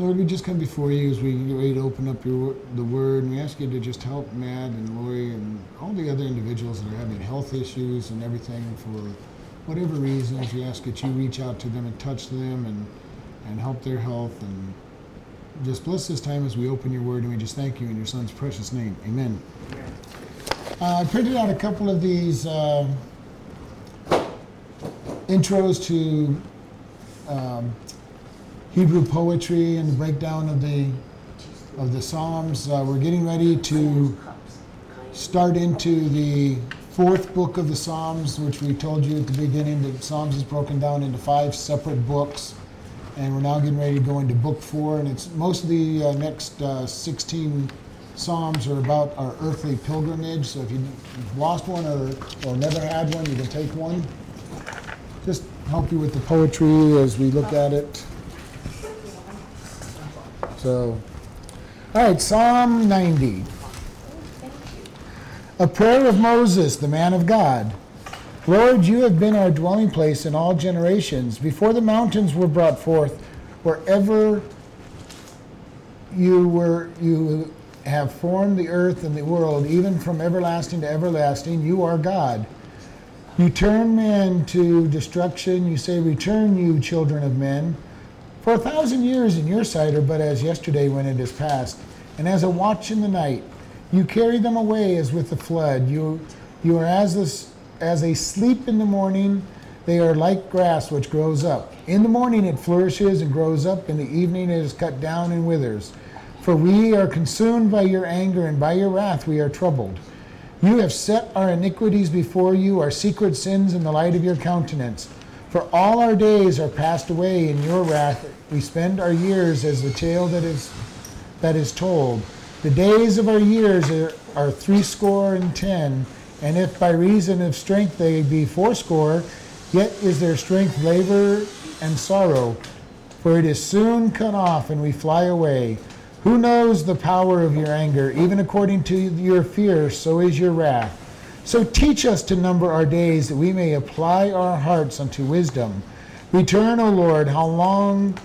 Lord, we just come before you as we get ready to open up your the word, and we ask you to just help Matt and Lori and all the other individuals that are having health issues and everything for whatever reasons. We ask that you reach out to them and touch them and and help their health and just bless this time as we open your word, and we just thank you in your son's precious name. Amen. Uh, I printed out a couple of these uh, intros to um, Hebrew poetry and the breakdown of the of the Psalms. Uh, we're getting ready to start into the fourth book of the Psalms, which we told you at the beginning. The Psalms is broken down into five separate books, and we're now getting ready to go into book four. And it's most of the uh, next uh, 16 Psalms are about our earthly pilgrimage. So if you've lost one or, or never had one, you can take one. Just help you with the poetry as we look at it. So, all right, Psalm 90. A prayer of Moses, the man of God. Lord, you have been our dwelling place in all generations. Before the mountains were brought forth, wherever you were, you have formed the earth and the world, even from everlasting to everlasting, you are God. You turn men to destruction. You say, Return, you children of men. For a thousand years in your sight are but as yesterday when it is past, and as a watch in the night. You carry them away as with the flood. You, you are as, as a sleep in the morning. They are like grass which grows up. In the morning it flourishes and grows up. In the evening it is cut down and withers. For we are consumed by your anger, and by your wrath we are troubled. You have set our iniquities before you, our secret sins in the light of your countenance. For all our days are passed away in your wrath. We spend our years as the tale that is that is told. The days of our years are, are threescore and ten, and if by reason of strength they be fourscore, yet is their strength labor and sorrow. For it is soon cut off, and we fly away. Who knows the power of your anger? Even according to your fear, so is your wrath. So teach us to number our days that we may apply our hearts unto wisdom. Return, O Lord, how long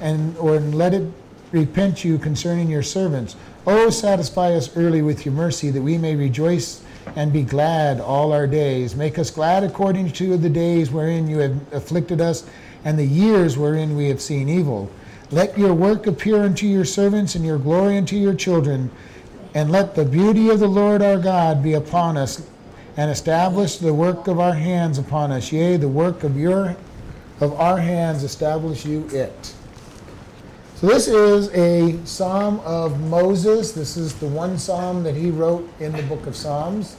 and or let it repent you concerning your servants. O satisfy us early with your mercy that we may rejoice and be glad all our days. Make us glad according to the days wherein you have afflicted us and the years wherein we have seen evil. Let your work appear unto your servants and your glory unto your children. And let the beauty of the Lord our God be upon us and establish the work of our hands upon us. Yea, the work of your of our hands establish you it. So this is a psalm of Moses. This is the one psalm that he wrote in the book of Psalms.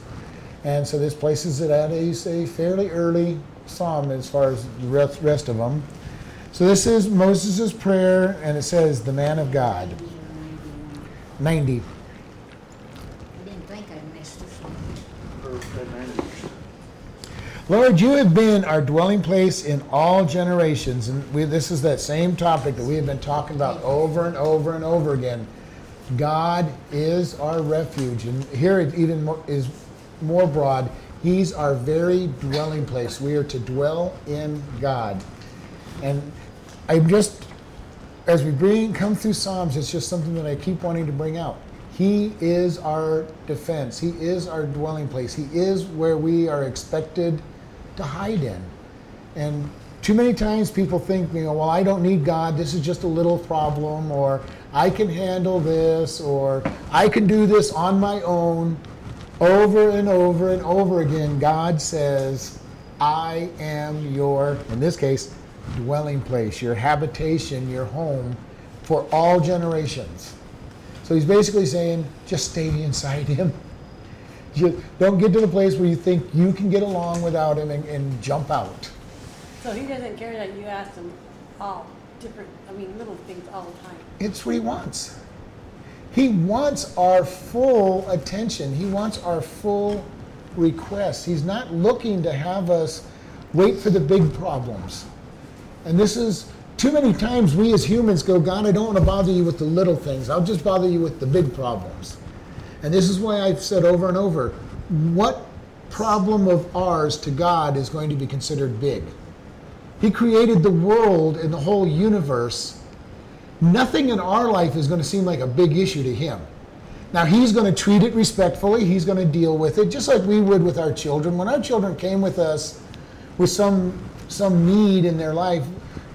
And so this places it at a, fairly early psalm as far as the rest, rest of them. So this is Moses' prayer, and it says, the man of God. 90. Lord, you have been our dwelling place in all generations. And we, this is that same topic that we have been talking about over and over and over again. God is our refuge. And here it even more, is more broad. He's our very dwelling place. We are to dwell in God. And I'm just, as we bring, come through Psalms, it's just something that I keep wanting to bring out. He is our defense. He is our dwelling place. He is where we are expected to hide in. And too many times people think, you know, well, I don't need God. This is just a little problem, or I can handle this, or I can do this on my own. Over and over and over again, God says, I am your, in this case, dwelling place, your habitation, your home for all generations. So he's basically saying, just stay inside him. You don't get to the place where you think you can get along without him and, and jump out. So he doesn't care that you ask him all different, I mean, little things all the time. It's what he wants. He wants our full attention. He wants our full request. He's not looking to have us wait for the big problems. And this is too many times we as humans go, God, I don't want to bother you with the little things. I'll just bother you with the big problems. And this is why I've said over and over what problem of ours to God is going to be considered big? He created the world and the whole universe, nothing in our life is going to seem like a big issue to him. Now, he's going to treat it respectfully, he's going to deal with it, just like we would with our children. When our children came with us with some, some need in their life,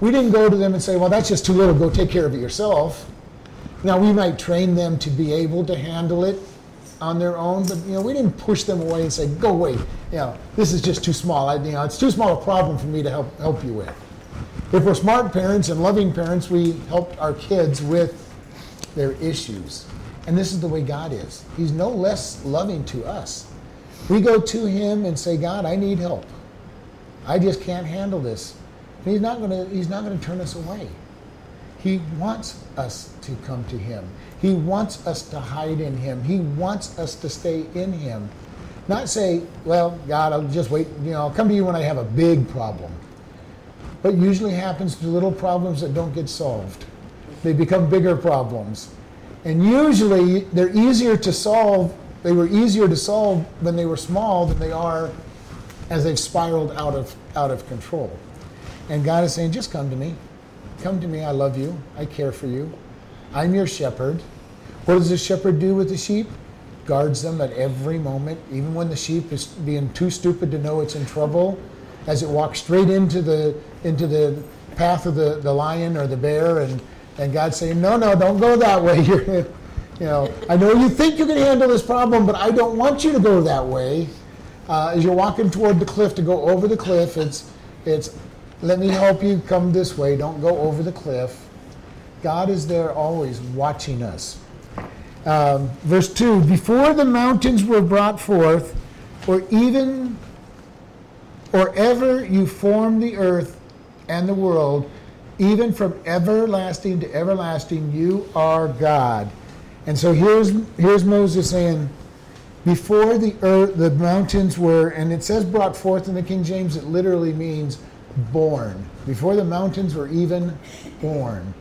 we didn't go to them and say, Well, that's just too little, go take care of it yourself. Now, we might train them to be able to handle it on their own, but you know, we didn't push them away and say, "Go away." You know, this is just too small. I, you know, it's too small a problem for me to help help you with. If we're smart parents and loving parents, we help our kids with their issues. And this is the way God is. He's no less loving to us. We go to Him and say, God, I need help. I just can't handle this. And He's not gonna He's not gonna turn us away. He wants us to come to Him. He wants us to hide in Him. He wants us to stay in Him. Not say, well, God, I'll just wait, you know, I'll come to you when I have a big problem. What usually happens to little problems that don't get solved. They become bigger problems. And usually they're easier to solve, they were easier to solve when they were small than they are as they've spiraled out of, out of control. And God is saying, just come to me. Come to me. I love you. I care for you. I'm your shepherd. What does the shepherd do with the sheep? Guards them at every moment, even when the sheep is being too stupid to know it's in trouble, as it walks straight into the into the path of the, the lion or the bear, and, and God's saying, No, no, don't go that way. You're you know, I know you think you can handle this problem, but I don't want you to go that way. Uh, as you're walking toward the cliff to go over the cliff, it's it's let me help you come this way. Don't go over the cliff. God is there always watching us. Um, verse 2 Before the mountains were brought forth, or even, or ever you formed the earth and the world, even from everlasting to everlasting, you are God. And so here's, here's Moses saying, before the earth, the mountains were, and it says brought forth in the King James, it literally means born. Before the mountains were even born.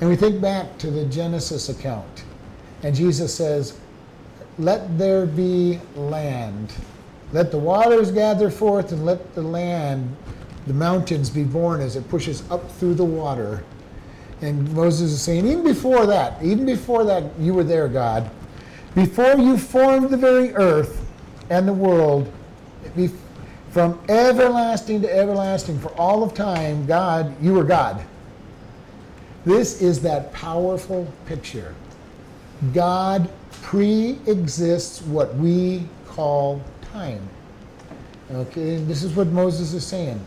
And we think back to the Genesis account, and Jesus says, Let there be land. Let the waters gather forth, and let the land, the mountains, be born as it pushes up through the water. And Moses is saying, even before that, even before that, you were there, God. Before you formed the very earth and the world, from everlasting to everlasting, for all of time, God, you were God. This is that powerful picture. God pre exists what we call time. Okay, this is what Moses is saying.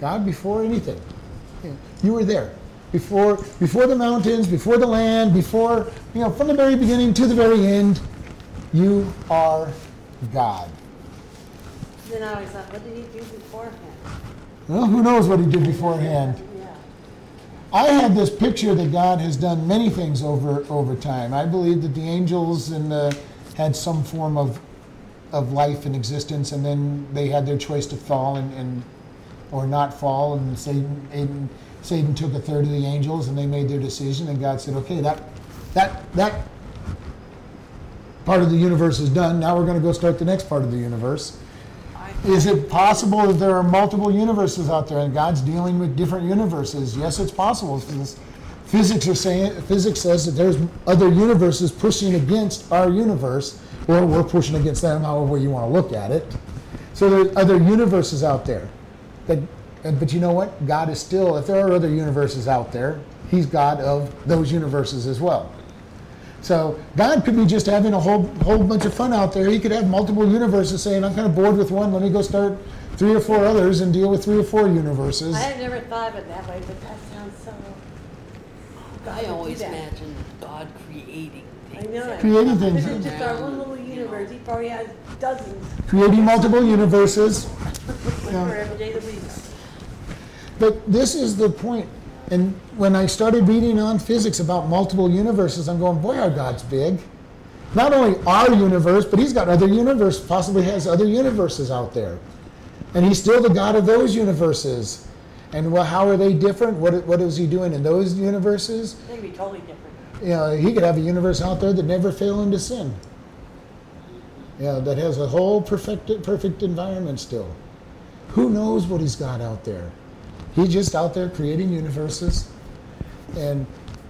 God, before anything, you were there. Before, before the mountains, before the land, before, you know, from the very beginning to the very end, you are God. Then I always thought, what did he do beforehand? Well, who knows what he did beforehand? I had this picture that God has done many things over over time. I believe that the angels and the, had some form of of life and existence, and then they had their choice to fall and, and or not fall, and Satan, Satan Satan took a third of the angels, and they made their decision, and God said, "Okay, that that that part of the universe is done. Now we're going to go start the next part of the universe." Is it possible that there are multiple universes out there and God's dealing with different universes? Yes, it's possible. Physics saying physics says that there's other universes pushing against our universe, or we're pushing against them, however you want to look at it. So there's other universes out there. That, but you know what? God is still, if there are other universes out there, He's God of those universes as well. So God could be just having a whole whole bunch of fun out there. He could have multiple universes saying, I'm kind of bored with one, let me go start three or four others and deal with three or four universes. I had never thought of it that way, but that sounds so. I always imagine God creating things. I know. Creating things. This is just our one little universe. He probably has dozens Creating multiple universes. for every day of the week. But this is the point. And when I started reading on physics about multiple universes, I'm going, boy, our God's big. Not only our universe, but he's got other universe, possibly has other universes out there. And he's still the God of those universes. And well, how are they different? What, what is he doing in those universes? They'd be totally different. You know, he could have a universe out there that never fell into sin. Yeah, that has a whole perfect, perfect environment still. Who knows what he's got out there? He's just out there creating universes. And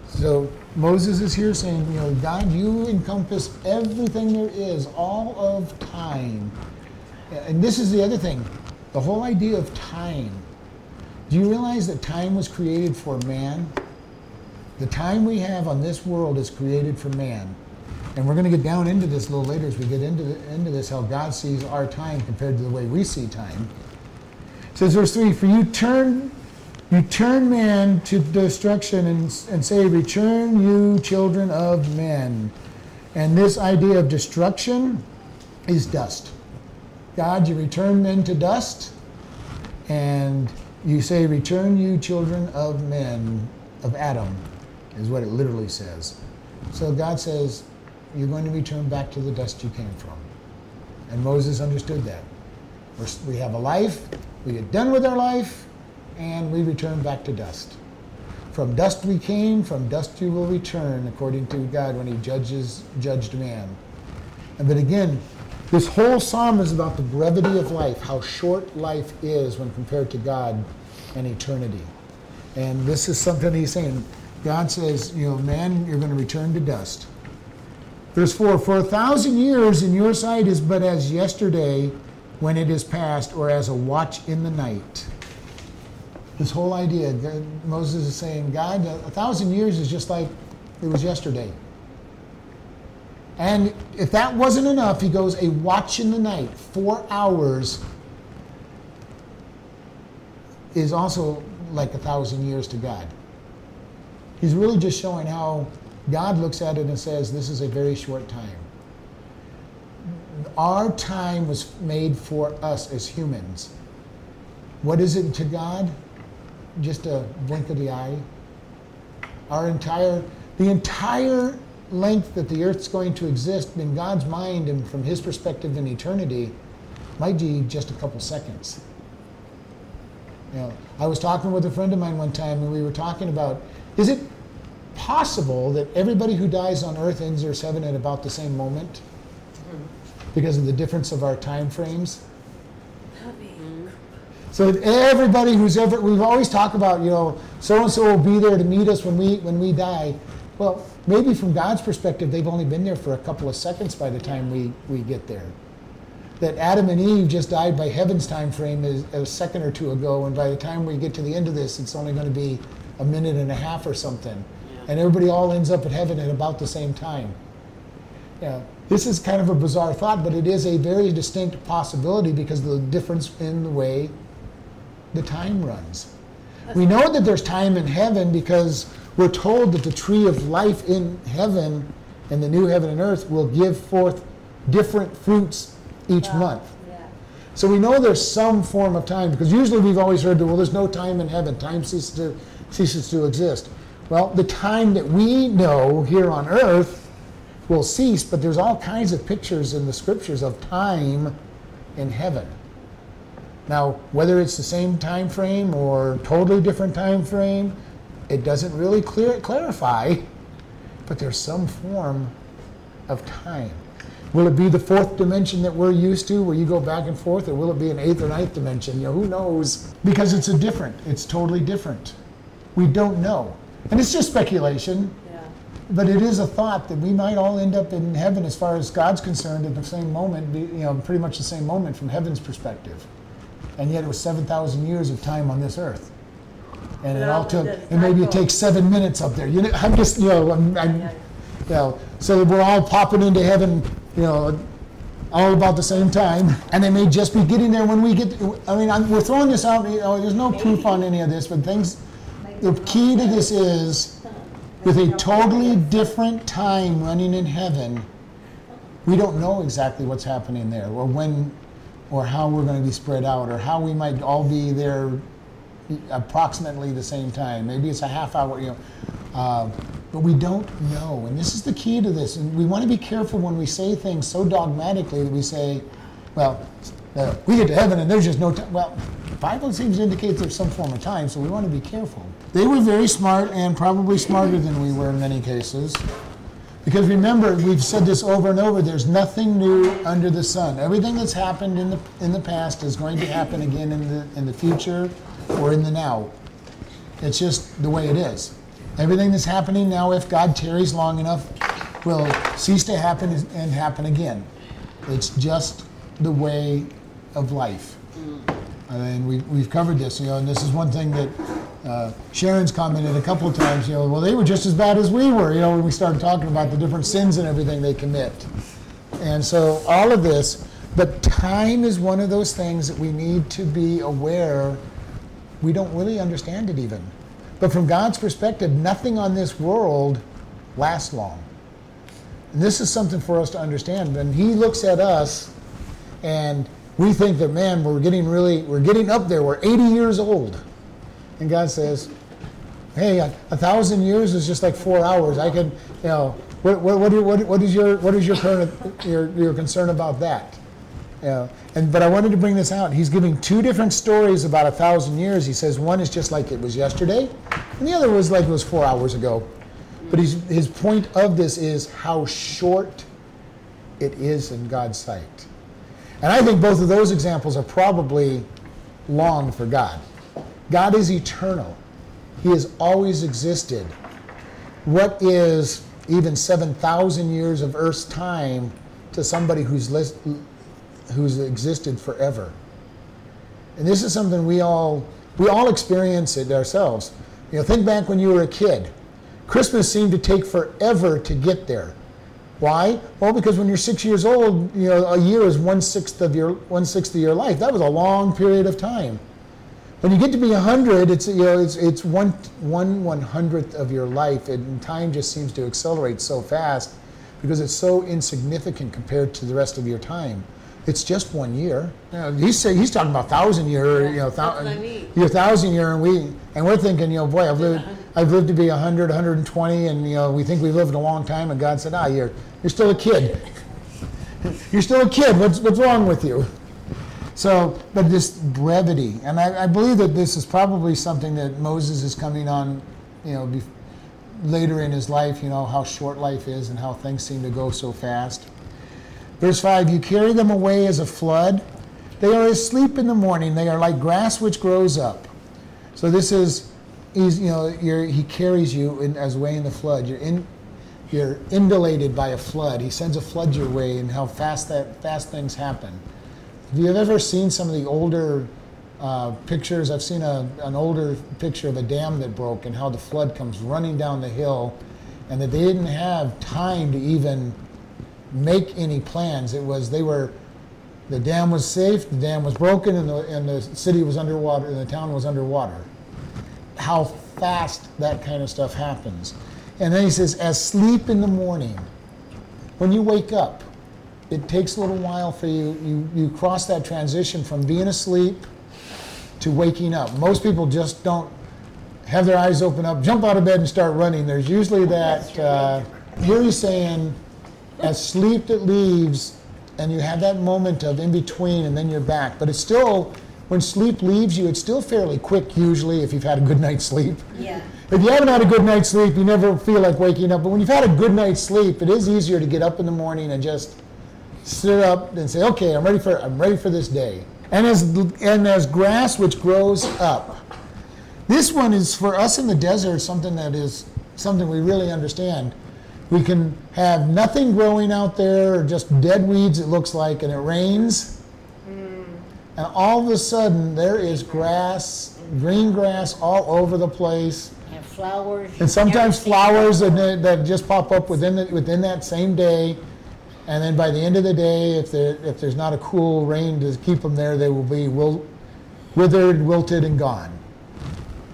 So Moses is here saying, you know, God, you encompass everything there is, all of time. And this is the other thing the whole idea of time. Do you realize that time was created for man? The time we have on this world is created for man. And we're going to get down into this a little later as we get into, the, into this, how God sees our time compared to the way we see time. It says, verse 3 For you turn you turn man to destruction and, and say, Return, you children of men. And this idea of destruction is dust. God, you return men to dust, and you say, Return, you children of men, of Adam, is what it literally says. So God says, You're going to return back to the dust you came from. And Moses understood that. We're, we have a life, we get done with our life, and we return back to dust. From dust we came, from dust you will return, according to God when He judges judged man. And but again, this whole psalm is about the brevity of life, how short life is when compared to God and eternity. And this is something He's saying. God says, you know, man, you're going to return to dust. Verse 4 For a thousand years in your sight is but as yesterday when it is past, or as a watch in the night this whole idea. Moses is saying, God, a thousand years is just like it was yesterday. And if that wasn't enough, he goes, a watch in the night, four hours, is also like a thousand years to God. He's really just showing how God looks at it and says, this is a very short time. Our time was made for us as humans. What is it to God? Just a blink of the eye. Our entire, the entire length that the earth's going to exist in God's mind and from His perspective in eternity might be just a couple seconds. You know, I was talking with a friend of mine one time and we were talking about is it possible that everybody who dies on earth ends their seven at about the same moment mm-hmm. because of the difference of our time frames? So everybody who's ever, we've always talked about, you know, so and so will be there to meet us when we when we die. Well, maybe from God's perspective, they've only been there for a couple of seconds by the time we, we get there. That Adam and Eve just died by heaven's time frame is a second or two ago, and by the time we get to the end of this, it's only going to be a minute and a half or something. And everybody all ends up at heaven at about the same time. Yeah. This is kind of a bizarre thought, but it is a very distinct possibility because of the difference in the way the time runs. We know that there's time in heaven because we're told that the tree of life in heaven and the new heaven and earth will give forth different fruits each month. Yeah. So we know there's some form of time because usually we've always heard that, well, there's no time in heaven, time ceases to, ceases to exist. Well, the time that we know here on earth will cease, but there's all kinds of pictures in the scriptures of time in heaven. Now, whether it's the same time frame or totally different time frame, it doesn't really clear, clarify, but there's some form of time. Will it be the fourth dimension that we're used to, where you go back and forth, or will it be an eighth or ninth dimension? You know, who knows? Because it's a different. It's totally different. We don't know, and it's just speculation. Yeah. But it is a thought that we might all end up in heaven, as far as God's concerned, at the same moment. You know, pretty much the same moment from heaven's perspective and yet it was 7,000 years of time on this earth. And it all took, and maybe it takes seven minutes up there. You know, I'm just, you know, I'm, I'm you know, so we're all popping into heaven, you know, all about the same time, and they may just be getting there when we get. I mean, I'm, we're throwing this out. You know, there's no proof on any of this, but things. The key to this is, with a totally different time running in heaven, we don't know exactly what's happening there or when or how we're going to be spread out, or how we might all be there approximately the same time. Maybe it's a half hour, you know. Uh, but we don't know. And this is the key to this. And we want to be careful when we say things so dogmatically that we say, well, uh, we get to heaven and there's just no time. Well, Bible seems to indicate there's some form of time, so we want to be careful. They were very smart and probably smarter than we were in many cases. Because remember, we've said this over and over, there's nothing new under the sun. Everything that's happened in the, in the past is going to happen again in the, in the future or in the now. It's just the way it is. Everything that's happening now, if God tarries long enough, will cease to happen and happen again. It's just the way of life. Mm. I mean, we, we've covered this, you know, and this is one thing that uh, Sharon's commented a couple of times, you know, well, they were just as bad as we were, you know, when we started talking about the different sins and everything they commit. And so all of this, but time is one of those things that we need to be aware we don't really understand it even. But from God's perspective, nothing on this world lasts long. And this is something for us to understand. When He looks at us and we think that, man, we're getting really, we're getting up there, we're 80 years old. And God says, hey, a, a thousand years is just like four hours. I can, you know, what, what, what, what, is your, what is your, current, your, your concern about that? Yeah. And, but I wanted to bring this out. He's giving two different stories about a thousand years. He says one is just like it was yesterday, and the other was like it was four hours ago. But his point of this is how short it is in God's sight. And I think both of those examples are probably long for God. God is eternal, He has always existed. What is even 7,000 years of Earth's time to somebody who's, who's existed forever? And this is something we all, we all experience it ourselves. You know, think back when you were a kid. Christmas seemed to take forever to get there. Why? Well, because when you're six years old, you know, a year is one sixth of your one sixth of your life. That was a long period of time. When you get to be hundred, it's you know, it's it's one one one hundredth of your life, and time just seems to accelerate so fast because it's so insignificant compared to the rest of your time. It's just one year. You know, he's he's talking about thousand year, Yeah, you know, thou, that's what I mean. your thousand year, and we and we're thinking, you know, boy, I've lived I've lived to be 100, 120, and you know, we think we've lived a long time, and God said, ah, you're you're still a kid. you're still a kid. What's what's wrong with you? So, but this brevity, and I, I believe that this is probably something that Moses is coming on, you know, later in his life. You know how short life is, and how things seem to go so fast. Verse 5 You carry them away as a flood. They are asleep in the morning. They are like grass which grows up. So this is, he's, you know, he carries you in, as way in the flood. You're, in, you're indulated by a flood. He sends a flood your way, and how fast that fast things happen. If you have ever seen some of the older uh, pictures, I've seen a, an older picture of a dam that broke and how the flood comes running down the hill, and that they didn't have time to even make any plans. It was they were the dam was safe, the dam was broken, and the and the city was underwater, and the town was underwater. How fast that kind of stuff happens. And then he says, as sleep in the morning, when you wake up, it takes a little while for you, you, you cross that transition from being asleep to waking up. Most people just don't have their eyes open up, jump out of bed, and start running. There's usually that. Uh, here he's saying, as sleep that leaves, and you have that moment of in between, and then you're back. But it's still, when sleep leaves you, it's still fairly quick usually if you've had a good night's sleep. Yeah. If you haven't had a good night's sleep, you never feel like waking up. But when you've had a good night's sleep, it is easier to get up in the morning and just sit up and say, "Okay, I'm ready for I'm ready for this day." And as and as grass which grows up. This one is for us in the desert something that is something we really understand. We can have nothing growing out there, or just dead weeds, it looks like, and it rains. And all of a sudden, there is grass, green grass all over the place. Have flowers. And sometimes flowers that, that just pop up within, the, within that same day. And then by the end of the day, if, if there's not a cool rain to keep them there, they will be wil- withered, wilted, and gone.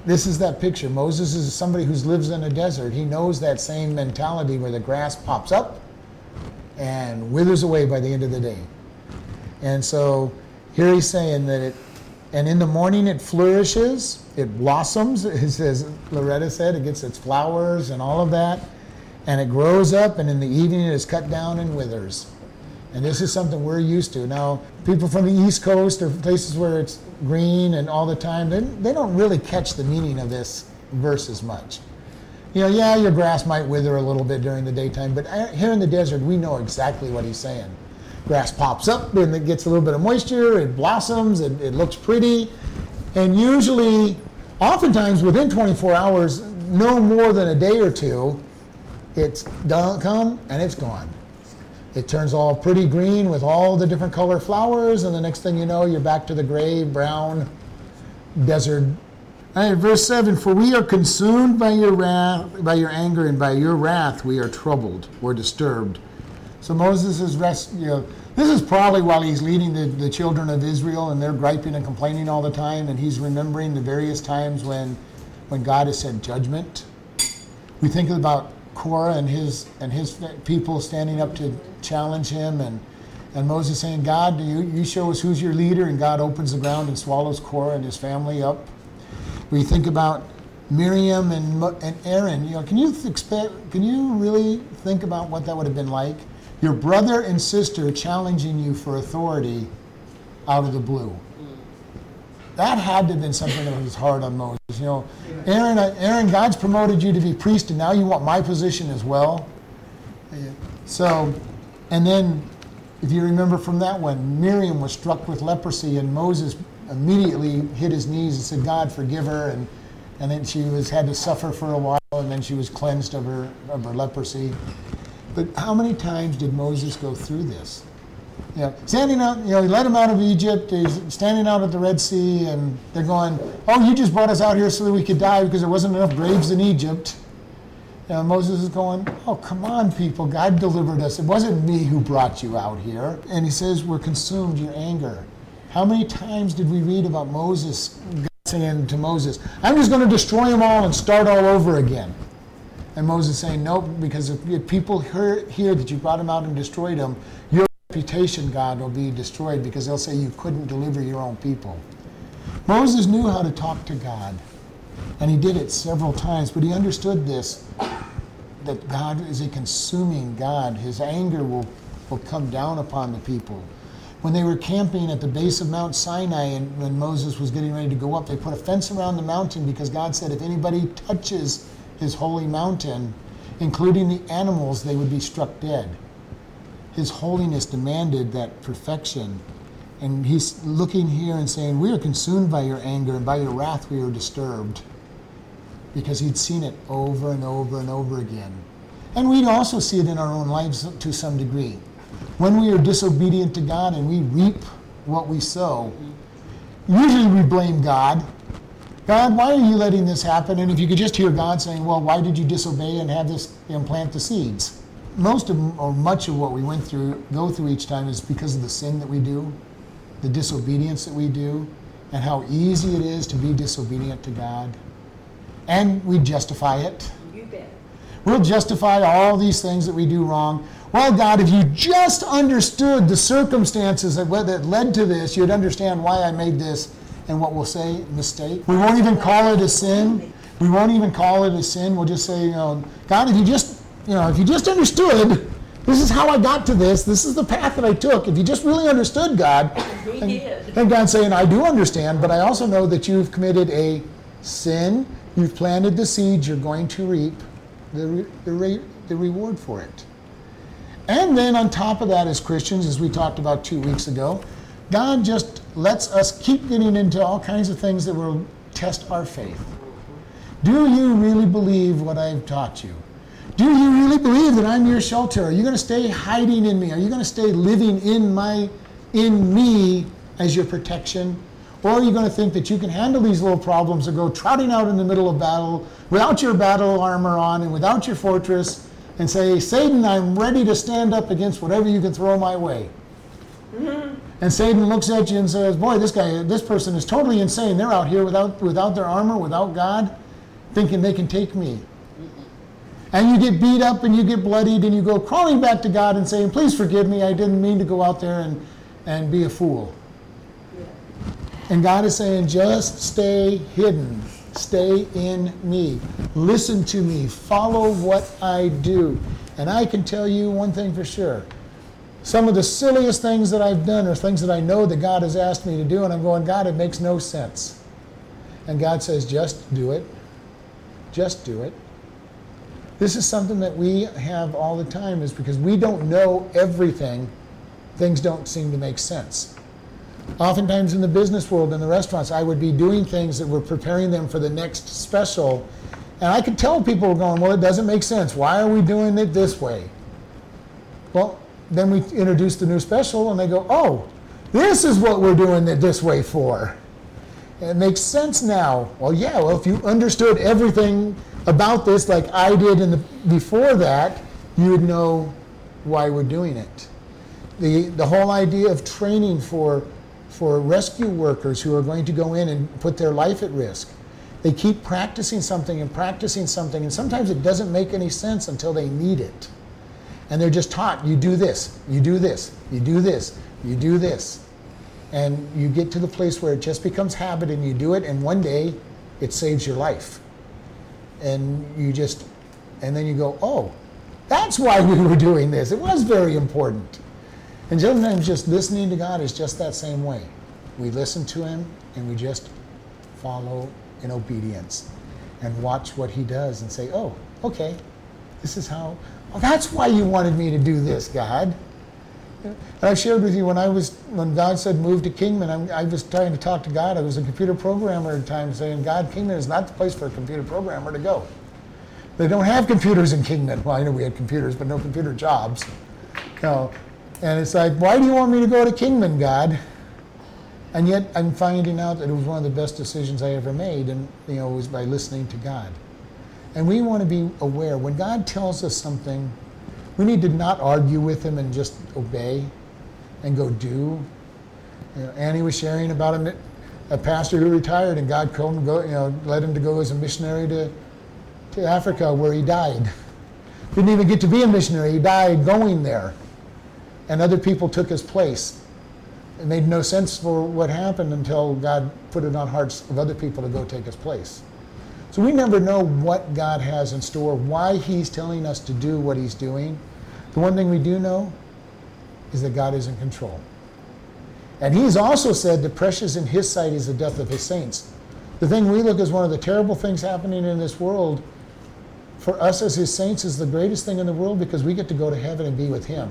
This is that picture. Moses is somebody who lives in a desert. He knows that same mentality where the grass pops up and withers away by the end of the day. And so here he's saying that it, and in the morning it flourishes, it blossoms, as Loretta said, it gets its flowers and all of that, and it grows up, and in the evening it is cut down and withers. And this is something we're used to. Now, people from the East Coast or places where it's green and all the time, they, they don't really catch the meaning of this verse as much. You know, yeah, your grass might wither a little bit during the daytime, but uh, here in the desert, we know exactly what he's saying. Grass pops up and it gets a little bit of moisture, it blossoms, it, it looks pretty, and usually, oftentimes within 24 hours, no more than a day or two, it's done come and it's gone. It turns all pretty green with all the different color flowers, and the next thing you know, you're back to the gray, brown desert. Verse 7 For we are consumed by your wrath, by your anger, and by your wrath we are troubled, we're disturbed. So Moses is rest, you know, this is probably while he's leading the, the children of Israel and they're griping and complaining all the time, and he's remembering the various times when, when God has sent judgment. We think about Korah and his and his people standing up to challenge him, and and Moses saying, "God, you you show us who's your leader," and God opens the ground and swallows Korah and his family up. We think about Miriam and and Aaron. You know, can you expect? Can you really think about what that would have been like? Your brother and sister challenging you for authority out of the blue. That had to have been something that was hard on Moses. You know, Aaron, Aaron, God's promoted you to be priest, and now you want my position as well. So, and then, if you remember from that one, Miriam was struck with leprosy, and Moses immediately hit his knees and said, "God, forgive her." And and then she was had to suffer for a while, and then she was cleansed of her of her leprosy. But how many times did Moses go through this? Know, standing out, you know, he led them out of Egypt. He's standing out at the Red Sea, and they're going, "Oh, you just brought us out here so that we could die because there wasn't enough graves in Egypt." Know, Moses is going, "Oh, come on, people! God delivered us. It wasn't me who brought you out here." And he says, "We're consumed. Your anger." How many times did we read about Moses God saying to Moses, "I'm just going to destroy them all and start all over again"? And Moses saying, "Nope, because if people hear, hear that you brought them out and destroyed them, your reputation, God, will be destroyed because they'll say you couldn't deliver your own people." Moses knew how to talk to God, and he did it several times, but he understood this that God is a consuming God. His anger will, will come down upon the people. When they were camping at the base of Mount Sinai and when Moses was getting ready to go up, they put a fence around the mountain because God said if anybody touches his holy mountain, including the animals, they would be struck dead. His holiness demanded that perfection. And he's looking here and saying, We are consumed by your anger, and by your wrath we are disturbed. Because he'd seen it over and over and over again. And we'd also see it in our own lives to some degree. When we are disobedient to God and we reap what we sow, usually we blame God God, why are you letting this happen? And if you could just hear God saying, Well, why did you disobey and have this implant the seeds? Most of, or much of what we went through, go through each time is because of the sin that we do, the disobedience that we do, and how easy it is to be disobedient to God. And we justify it. You bet. We'll justify all these things that we do wrong. Well, God, if you just understood the circumstances that, that led to this, you'd understand why I made this and what we'll say mistake. We won't even call it a sin. We won't even call it a sin. We'll just say, you know, God, if you just, you know, if you just understood, this is how I got to this. This is the path that I took. If you just really understood God, and, and God's saying, I do understand, but I also know that you've committed a sin. You've planted the seeds. You're going to reap the, re- the, re- the reward for it. And then on top of that, as Christians, as we talked about two weeks ago, God just lets us keep getting into all kinds of things that will test our faith. Do you really believe what I've taught you? Do you really believe that I'm your shelter? Are you going to stay hiding in me? Are you going to stay living in my in me as your protection? Or are you going to think that you can handle these little problems and go trotting out in the middle of battle without your battle armor on and without your fortress and say, Satan, I'm ready to stand up against whatever you can throw my way? Mm-hmm. And Satan looks at you and says, "Boy, this guy, this person is totally insane. They're out here without without their armor, without God, thinking they can take me." And you get beat up and you get bloodied and you go crawling back to God and saying, "Please forgive me. I didn't mean to go out there and and be a fool." And God is saying, "Just stay hidden. Stay in me. Listen to me. Follow what I do." And I can tell you one thing for sure some of the silliest things that I've done are things that I know that God has asked me to do, and I'm going, God, it makes no sense. And God says, just do it. Just do it. This is something that we have all the time, is because we don't know everything, things don't seem to make sense. Oftentimes in the business world, in the restaurants, I would be doing things that were preparing them for the next special, And I could tell people were going, well, it doesn't make sense. Why are we doing it this way? Well, then we introduce the new special and they go, oh, this is what we're doing it this way for. It makes sense now. Well, yeah, well, if you understood everything about this like I did in the, before that, you would know why we're doing it. The, the whole idea of training for, for rescue workers who are going to go in and put their life at risk. They keep practicing something and practicing something, and sometimes it doesn't make any sense until they need it. And they're just taught you do this, you do this, you do this, you do this. And you get to the place where it just becomes habit and you do it, and one day it saves your life. And you just, and then you go, oh, that's why we were doing this. It was very important. And sometimes just listening to God is just that same way. We listen to Him and we just follow in obedience and watch what He does and say, oh, okay, this is how, well, that's why you wanted me to do this, God. And I shared with you when I was when God said move to Kingman, I'm, i was trying to talk to God. I was a computer programmer at the time, saying, God, Kingman is not the place for a computer programmer to go. They don't have computers in Kingman. Well, I know we had computers, but no computer jobs. No. And it's like, why do you want me to go to Kingman, God? And yet I'm finding out that it was one of the best decisions I ever made, and you know, it was by listening to God. And we want to be aware when God tells us something we need to not argue with him and just obey and go do. You know, Annie was sharing about a, a pastor who retired and God called him go, you know, led him to go as a missionary to, to Africa where he died. Didn't even get to be a missionary, he died going there. And other people took his place. It made no sense for what happened until God put it on hearts of other people to go take his place. So we never know what God has in store, why He's telling us to do what He's doing. The one thing we do know is that God is in control. And He's also said that precious in His sight is the death of His saints. The thing we look as one of the terrible things happening in this world, for us as His saints, is the greatest thing in the world because we get to go to heaven and be with Him.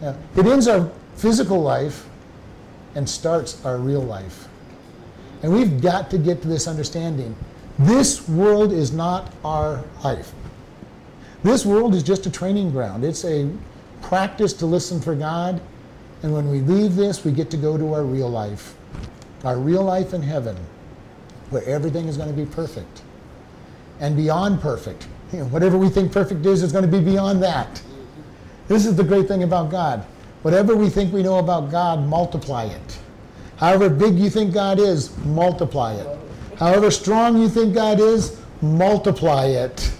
Yeah. It ends our physical life and starts our real life. And we've got to get to this understanding. This world is not our life. This world is just a training ground. It's a practice to listen for God. And when we leave this, we get to go to our real life, our real life in heaven, where everything is going to be perfect and beyond perfect. You know, whatever we think perfect is, is going to be beyond that. This is the great thing about God. Whatever we think we know about God, multiply it. However big you think God is, multiply it. However strong you think God is, multiply it.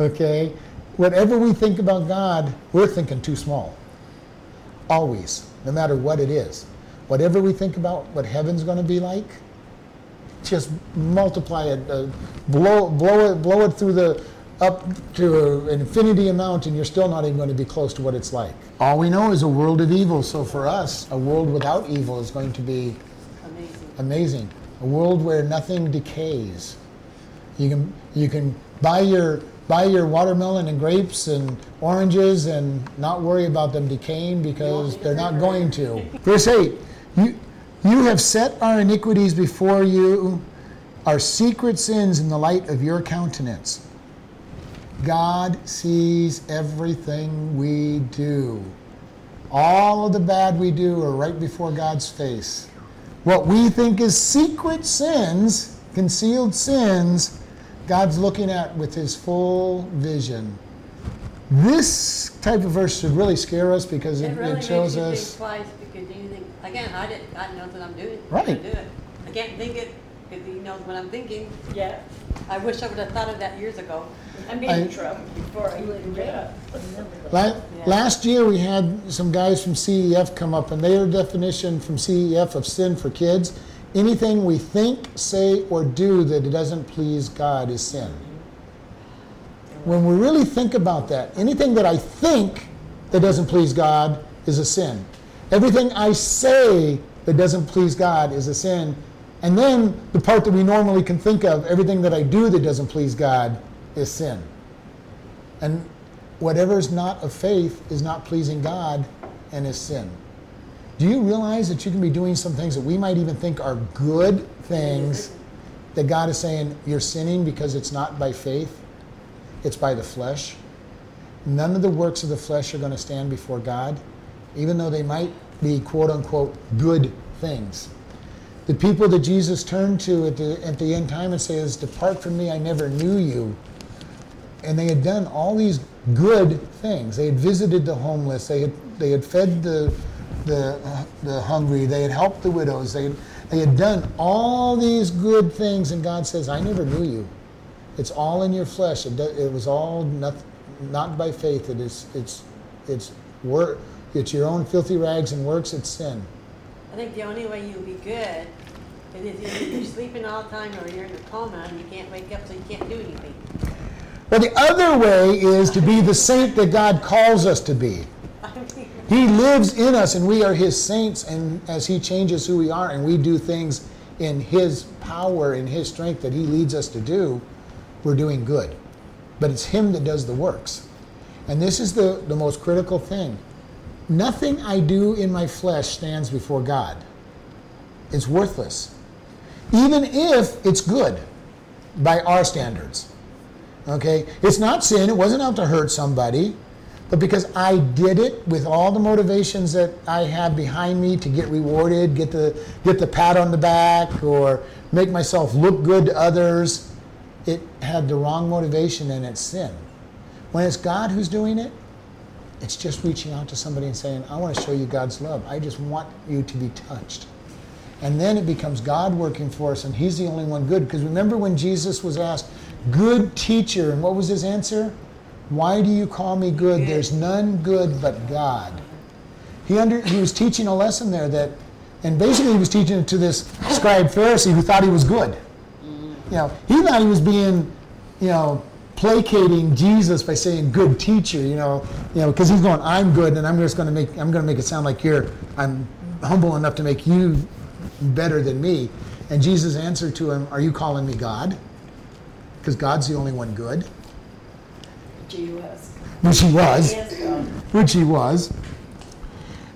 Okay? Whatever we think about God, we're thinking too small. Always, no matter what it is. Whatever we think about what heaven's going to be like, just multiply it, uh, blow, blow it, blow it through the up to an infinity amount, and you're still not even going to be close to what it's like. All we know is a world of evil. So for us, a world without evil is going to be Amazing. amazing. A world where nothing decays. You can you can buy your buy your watermelon and grapes and oranges and not worry about them decaying because they're not going to. Verse 8, you you have set our iniquities before you, our secret sins in the light of your countenance. God sees everything we do. All of the bad we do are right before God's face. What we think is secret sins, concealed sins, God's looking at with his full vision. This type of verse should really scare us because it, It really it shows us. think twice because you think, again, I didn't, God knows what I'm doing. I'm Right. gonna do it. I can't think it because he knows what I'm thinking. Yeah, I wish I would have thought of that years ago. I made I- a truck before I even get up. La- Last year, we had some guys from CEF come up, and their definition from CEF of sin for kids anything we think, say, or do that doesn't please God is sin. When we really think about that, anything that I think that doesn't please God is a sin. Everything I say that doesn't please God is a sin. And then the part that we normally can think of, everything that I do that doesn't please God is sin. And whatever is not of faith is not pleasing God and is sin. Do you realize that you can be doing some things that we might even think are good things that God is saying you're sinning because it's not by faith, it's by the flesh. None of the works of the flesh are going to stand before God, even though they might be quote unquote good things. The people that Jesus turned to at the, at the end time and says, Depart from me, I never knew you. And they had done all these good things. They had visited the homeless, they had, they had fed the, the, the hungry, they had helped the widows, they had, they had done all these good things, and God says, I never knew you. It's all in your flesh. It, do, it was all not, not by faith. It is, it's, it's, work, it's your own filthy rags and works, it's sin. I think the only way you'll be good is if you're sleeping all the time or you're in a coma and you can't wake up so you can't do anything. Well, the other way is to be the saint that God calls us to be. He lives in us and we are His saints, and as He changes who we are and we do things in His power, in His strength that He leads us to do, we're doing good. But it's Him that does the works. And this is the, the most critical thing. Nothing I do in my flesh stands before God. It's worthless. Even if it's good by our standards. Okay? It's not sin, it wasn't out to hurt somebody, but because I did it with all the motivations that I have behind me to get rewarded, get the get the pat on the back or make myself look good to others, it had the wrong motivation and it's sin. When it's God who's doing it, it's just reaching out to somebody and saying, I want to show you God's love. I just want you to be touched. And then it becomes God working for us, and He's the only one good. Because remember when Jesus was asked, Good teacher, and what was his answer? Why do you call me good? There's none good but God. He, under, he was teaching a lesson there that, and basically he was teaching it to this scribe Pharisee who thought he was good. Mm. You know, he thought he was being, you know, placating Jesus by saying good teacher, you know, you know, because he's going, I'm good, and I'm just going to make, I'm going to make it sound like you're, I'm humble enough to make you better than me. And Jesus answered to him, Are you calling me God? Because God's the only one good, whiz. which he was, Yes, which he was.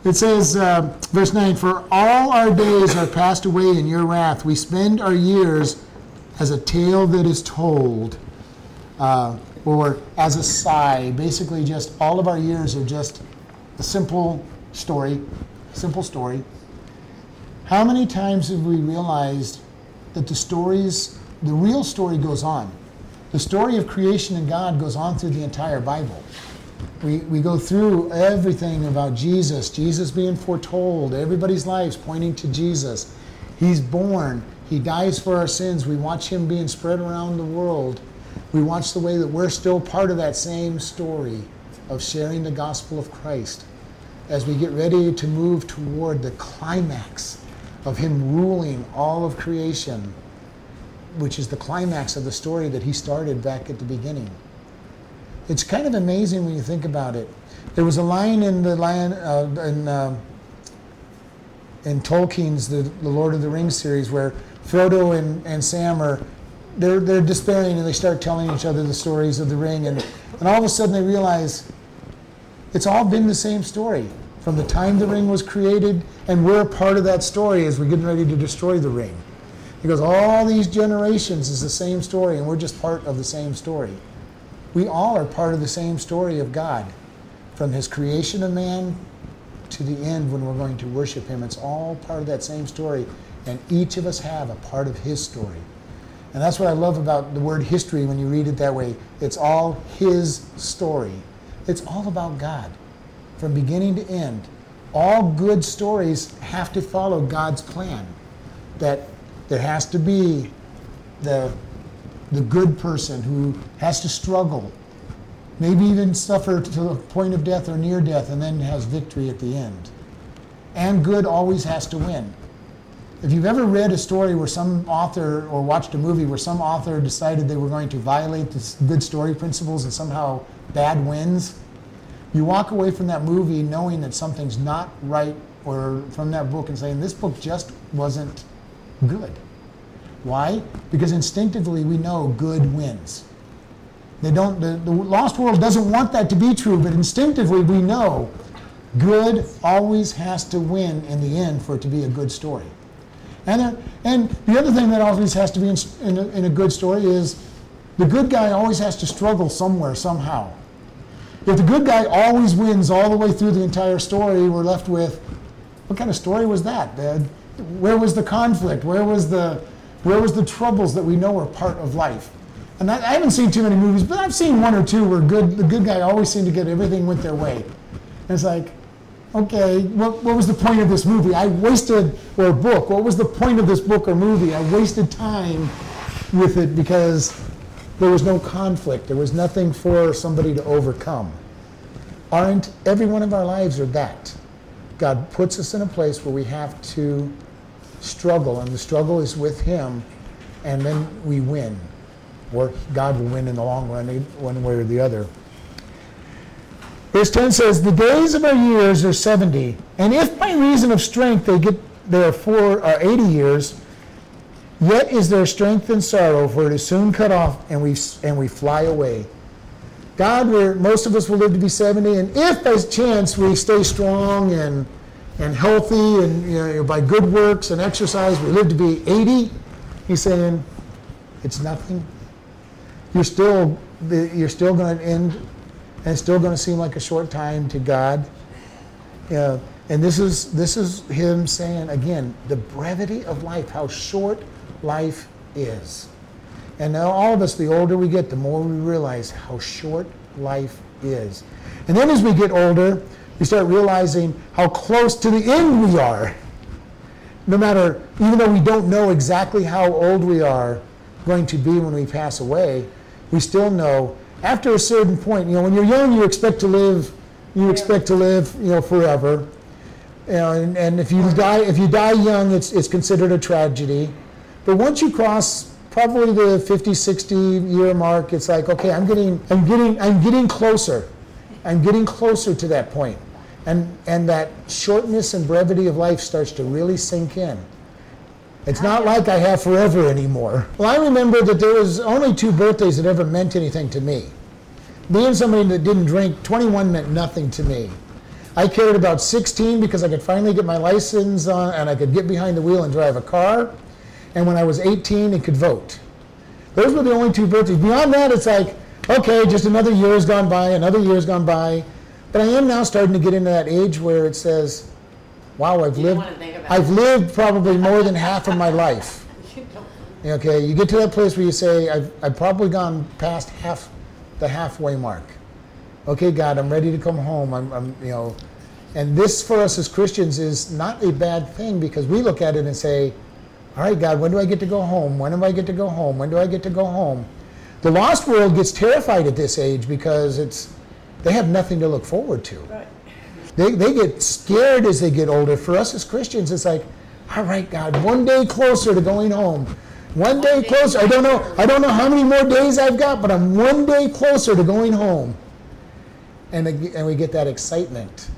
It says, uh, verse 9, For all our days are passed away in your wrath. We spend our years as a tale that is told, uh, as a sigh. Basically, just all of our years are just a simple story, simple story. How many times have we realized that the stories, the real story goes on? The story of creation and God goes on through the entire Bible. We, we go through everything about Jesus, Jesus being foretold, everybody's lives pointing to Jesus. He's born, He dies for our sins. We watch Him being spread around the world. We watch the way that we're still part of that same story of sharing the gospel of Christ as we get ready to move toward the climax of Him ruling all of creation, which is the climax of the story that He started back at the beginning. It's kind of amazing when you think about it. There was a line in the lion uh, in, uh, in Tolkien's the, the Lord of the Rings series where Frodo and, and Sam are they're, they're despairing and they start telling each other the stories of the ring. And, and all of a sudden they realize it's all been the same story from the time the ring was created. And we're a part of that story as we're getting ready to destroy the ring. Because all these generations is the same story and we're just part of the same story. We all are part of the same story of God, from his creation of man to the end when we're going to worship him. It's all part of that same story, and each of us have a part of his story. And that's what I love about the word history when you read it that way. It's all his story. It's all about God from beginning to end. All good stories have to follow God's plan. That there has to be the the good person who has to struggle, maybe even suffer to the point of death or near death, and then has victory at the end. And good always has to win. If you've ever read a story where some author or watched a movie where some author decided they were going to violate the good story principles and somehow bad wins, you walk away from that movie knowing that something's not right or from that book and saying, this book just wasn't good. Why? Because instinctively we know good wins. They don't, the, the lost world doesn't want that to be true, but instinctively we know good always has to win in the end for it to be a good story. And, uh, and the other thing that always has to be in, in, a, in a good story is the good guy always has to struggle somewhere, somehow. If the good guy always wins all the way through the entire story, we're left with what kind of story was that? Where was the conflict? Where was the, where was the troubles that we know are part of life? And I, I haven't seen too many movies, but I've seen one or two where good, the good guy always seemed to get everything went their way. And it's like, okay, what, what was the point of this movie? I wasted, or book, what was the point of this book or movie? I wasted time with it because there was no conflict. There was nothing for somebody to overcome. Aren't every one of our lives are that? God puts us in a place where we have to struggle, and the struggle is with Him, and then we win. Or God will win in the long run, one way or the other. Verse 10 says, The days of our years are 70, and if by reason of strength they get there four, uh, 80 years, Yet is there strength and sorrow, for it is soon cut off, and we, and we fly away. God, where most of us will live to be 70, and if by chance we stay strong and, and healthy and you know, by good works and exercise, we live to be 80, he's saying, it's nothing. You're still, you're still going to end, and it's still going to seem like a short time to God. Yeah, and this is, this is him saying, again, the brevity of life, how short life is. And now, all of us, the older we get, the more we realize how short life is. And then, as we get older, we start realizing how close to the end we are. No matter, even though we don't know exactly how old we are going to be when we pass away, we still know after a certain point, you know, when you're young, you expect to live, you expect to live, you know, forever. And, and if you die, if you die young, it's, it's considered a tragedy. But once you cross probably the 50, 60 year mark, it's like, okay, I'm getting, I'm getting, I'm getting closer. I'm getting closer to that point. And, and that shortness and brevity of life starts to really sink in. It's not ah. like I have forever anymore. Well, I remember that there was only two birthdays that ever meant anything to me. Being somebody that didn't drink, 21 meant nothing to me. I cared about 16 because I could finally get my license on and I could get behind the wheel and drive a car and when I was 18 and could vote. Those were the only two birthdays. Beyond that, it's like, okay, just another year has gone by, another year has gone by. But I am now starting to get into that age where it says, wow, I've lived, wanna think about I've it. lived probably more than half of my life. Okay, you get to that place where you say, I've, I've probably gone past half the halfway mark. Okay, God, I'm ready to come home. I'm, I'm, you know, and this for us as Christians is not a bad thing because we look at it and say, all right, God, when do I get to go home? When do I get to go home? When do I get to go home? The lost world gets terrified at this age because it's they have nothing to look forward to. Right. They, they get scared as they get older. For us as Christians, it's like, all right, God, one day closer to going home. One day closer. I don't know. I don't know how many more days I've got, but I'm one day closer to going home. And, and we get that excitement.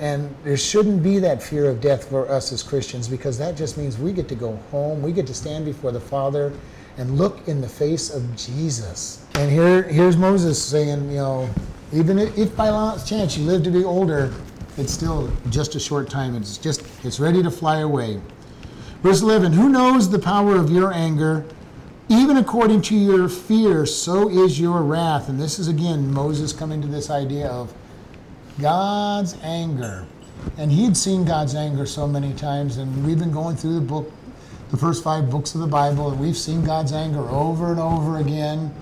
And there shouldn't be that fear of death for us as Christians because that just means we get to go home. We get to stand before the Father and look in the face of Jesus. And here, here's Moses saying, you know, even if by chance you live to be older, it's still just a short time. It's just, it's ready to fly away. Verse 11 Who knows the power of your anger? Even according to your fear, so is your wrath. And this is again Moses coming to this idea of God's anger. And he'd seen God's anger so many times, and we've been going through the book, the first five books of the Bible, and we've seen God's anger over and over again.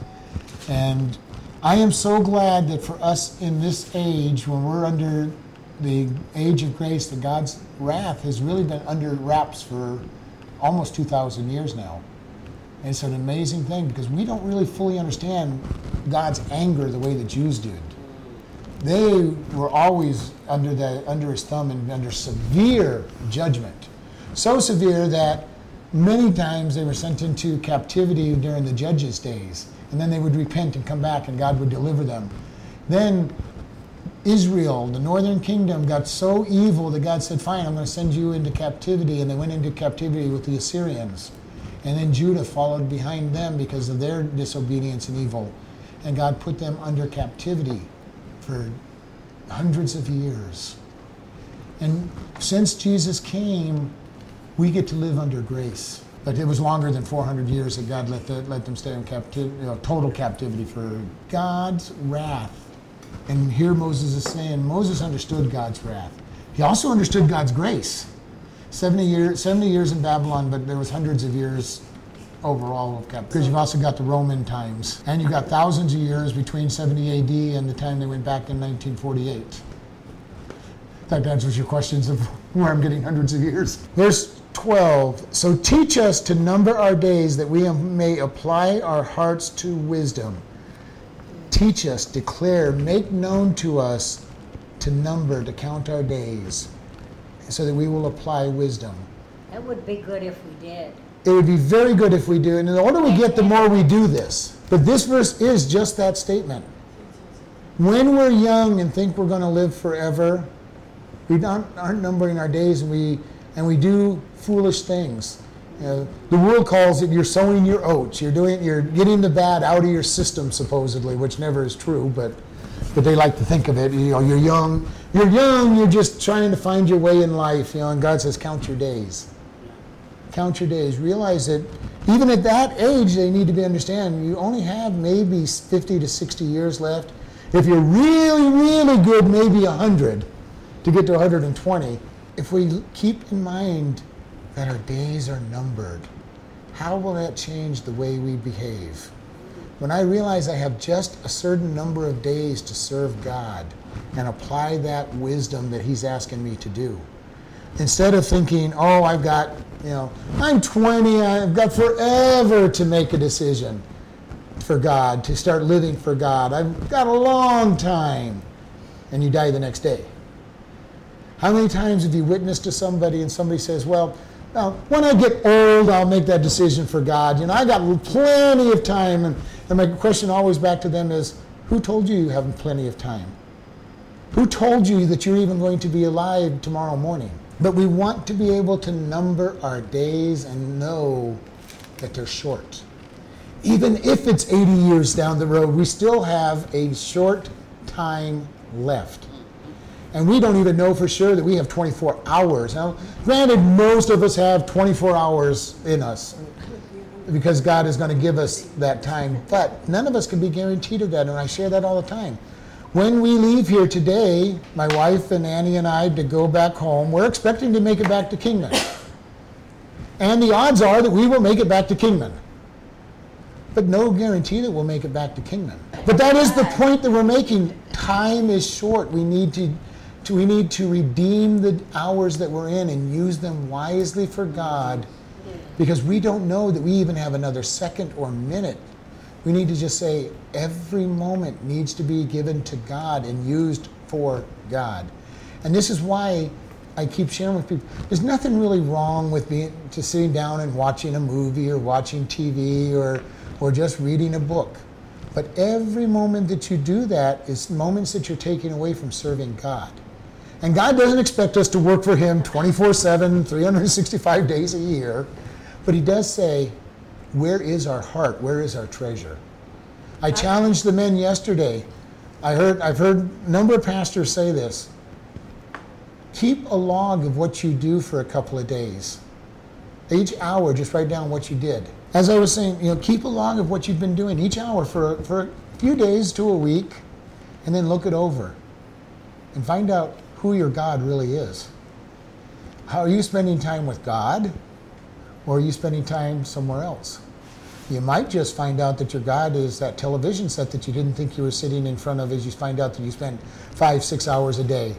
And I am so glad that for us in this age, when we're under the age of grace, that God's wrath has really been under wraps for almost 2,000 years now. And it's an amazing thing because we don't really fully understand God's anger the way the Jews did. They were always under the under his thumb and under severe judgment, so severe that many times they were sent into captivity during the judges' days, and then they would repent and come back, and God would deliver them. Then Israel, the northern kingdom, got so evil that God said, Fine, I'm going to send you into captivity. And they went into captivity with the Assyrians. And then Judah followed behind them because of their disobedience and evil. And God put them under captivity for hundreds of years. And since Jesus came, We get to live under grace. But it was longer than 400 years that God let, the, let them stay in captivity, you know, total captivity for God's wrath. And here Moses is saying Moses understood God's wrath. He also understood God's grace. 70 years, 70 years in Babylon, but there was hundreds of years overall of captivity. Because you've also got the Roman times. And you've got thousands of years between 70 AD and the time they went back in 1948. That answers your questions of where I'm getting hundreds of years. Verse 12. So teach us to number our days that we may apply our hearts to wisdom. Teach us, declare, make known to us to number, to count our days, so that we will apply wisdom. That would be good if we did. It would be very good if we do. And the older we get, the more we do this. But this verse is just that statement. When we're young and think we're going to live forever, we aren't, aren't numbering our days and we, and we do foolish things. Know, the world calls it you're sowing your oats. You're doing you're getting the bad out of your system supposedly, which never is true, but but they like to think of it. You know, you're young. You're young. You're just trying to find your way in life. You know, and God says, count your days. Count your days. Realize that even at that age, they need to be understand. You only have maybe 50 to 60 years left. If you're really, really good, maybe 100 to get to 120. If we keep in mind that our days are numbered, how will that change the way we behave? When I realize I have just a certain number of days to serve God and apply that wisdom that He's asking me to do, instead of thinking, oh, I've got, you know, I'm 20, I've got forever to make a decision for God, to start living for God. I've got a long time. And you die the next day. How many times have you witnessed to somebody and somebody says, well, now, when I get old, I'll make that decision for God. You know, I got plenty of time. And, and my question always back to them is, who told you you have plenty of time? Who told you that you're even going to be alive tomorrow morning? But we want to be able to number our days and know that they're short. Even if it's 80 years down the road, we still have a short time left. And we don't even know for sure that we have 24 hours. Now, granted, most of us have 24 hours in us because God is going to give us that time, but none of us can be guaranteed of that, and I share that all the time. When we leave here today, my wife and Annie and I, to go back home, we're expecting to make it back to Kingman. And the odds are that we will make it back to Kingman. But no guarantee that we'll make it back to Kingman. But that is the point that we're making. Time is short. We need to to, we need to redeem the hours that we're in and use them wisely for God because we don't know that we even have another second or minute. We need to just say every moment needs to be given to God and used for God. And this is why I keep sharing with people. There's nothing really wrong with being just sitting down and watching a movie or watching TV or or just reading a book. But every moment that you do that is moments that you're taking away from serving God. And God doesn't expect us to work for Him 24 7, 365 days a year. But He does say, Where is our heart? Where is our treasure? I challenged the men yesterday. I heard, I've heard a number of pastors say this. Keep a log of what you do for a couple of days. Each hour, just write down what you did. As I was saying, you know, keep a log of what you've been doing each hour for, for a few days to a week, and then look it over and find out who your God really is. How are you spending time with God or are you spending time somewhere else? You might just find out that your God is that television set that you didn't think you were sitting in front of as you find out that you spend five, six hours a day.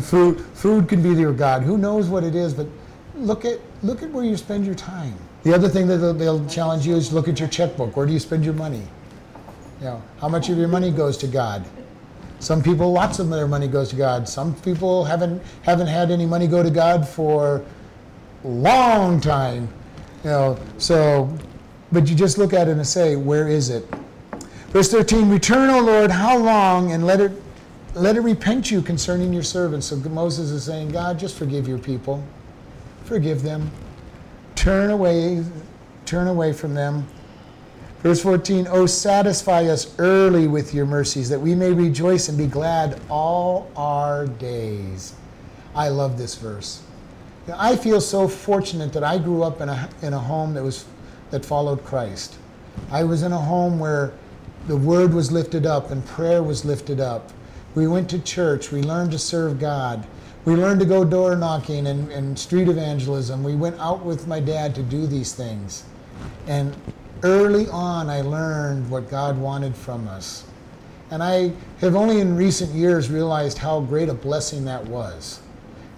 food, food can be your God. Who knows what it is, but look at, look at where you spend your time. The other thing that they'll, they'll challenge you is look at your checkbook. Where do you spend your money? You know, how much of your money goes to God? Some people, lots of their money goes to God. Some people haven't haven't had any money go to God for a long time. You know, so but you just look at it and say, where is it? Verse 13, return, O Lord, how long, and let it let it repent you concerning your servants. So Moses is saying, God, just forgive your people. Forgive them. Turn away, turn away from them. Verse 14, Oh, satisfy us early with your mercies, that we may rejoice and be glad all our days. I love this verse. I feel so fortunate that I grew up in a, in a home that was that followed Christ. I was in a home where the word was lifted up and prayer was lifted up. We went to church. We learned to serve God. We learned to go door knocking and, and street evangelism. We went out with my dad to do these things. And early on, I learned what God wanted from us. And I have only in recent years realized how great a blessing that was.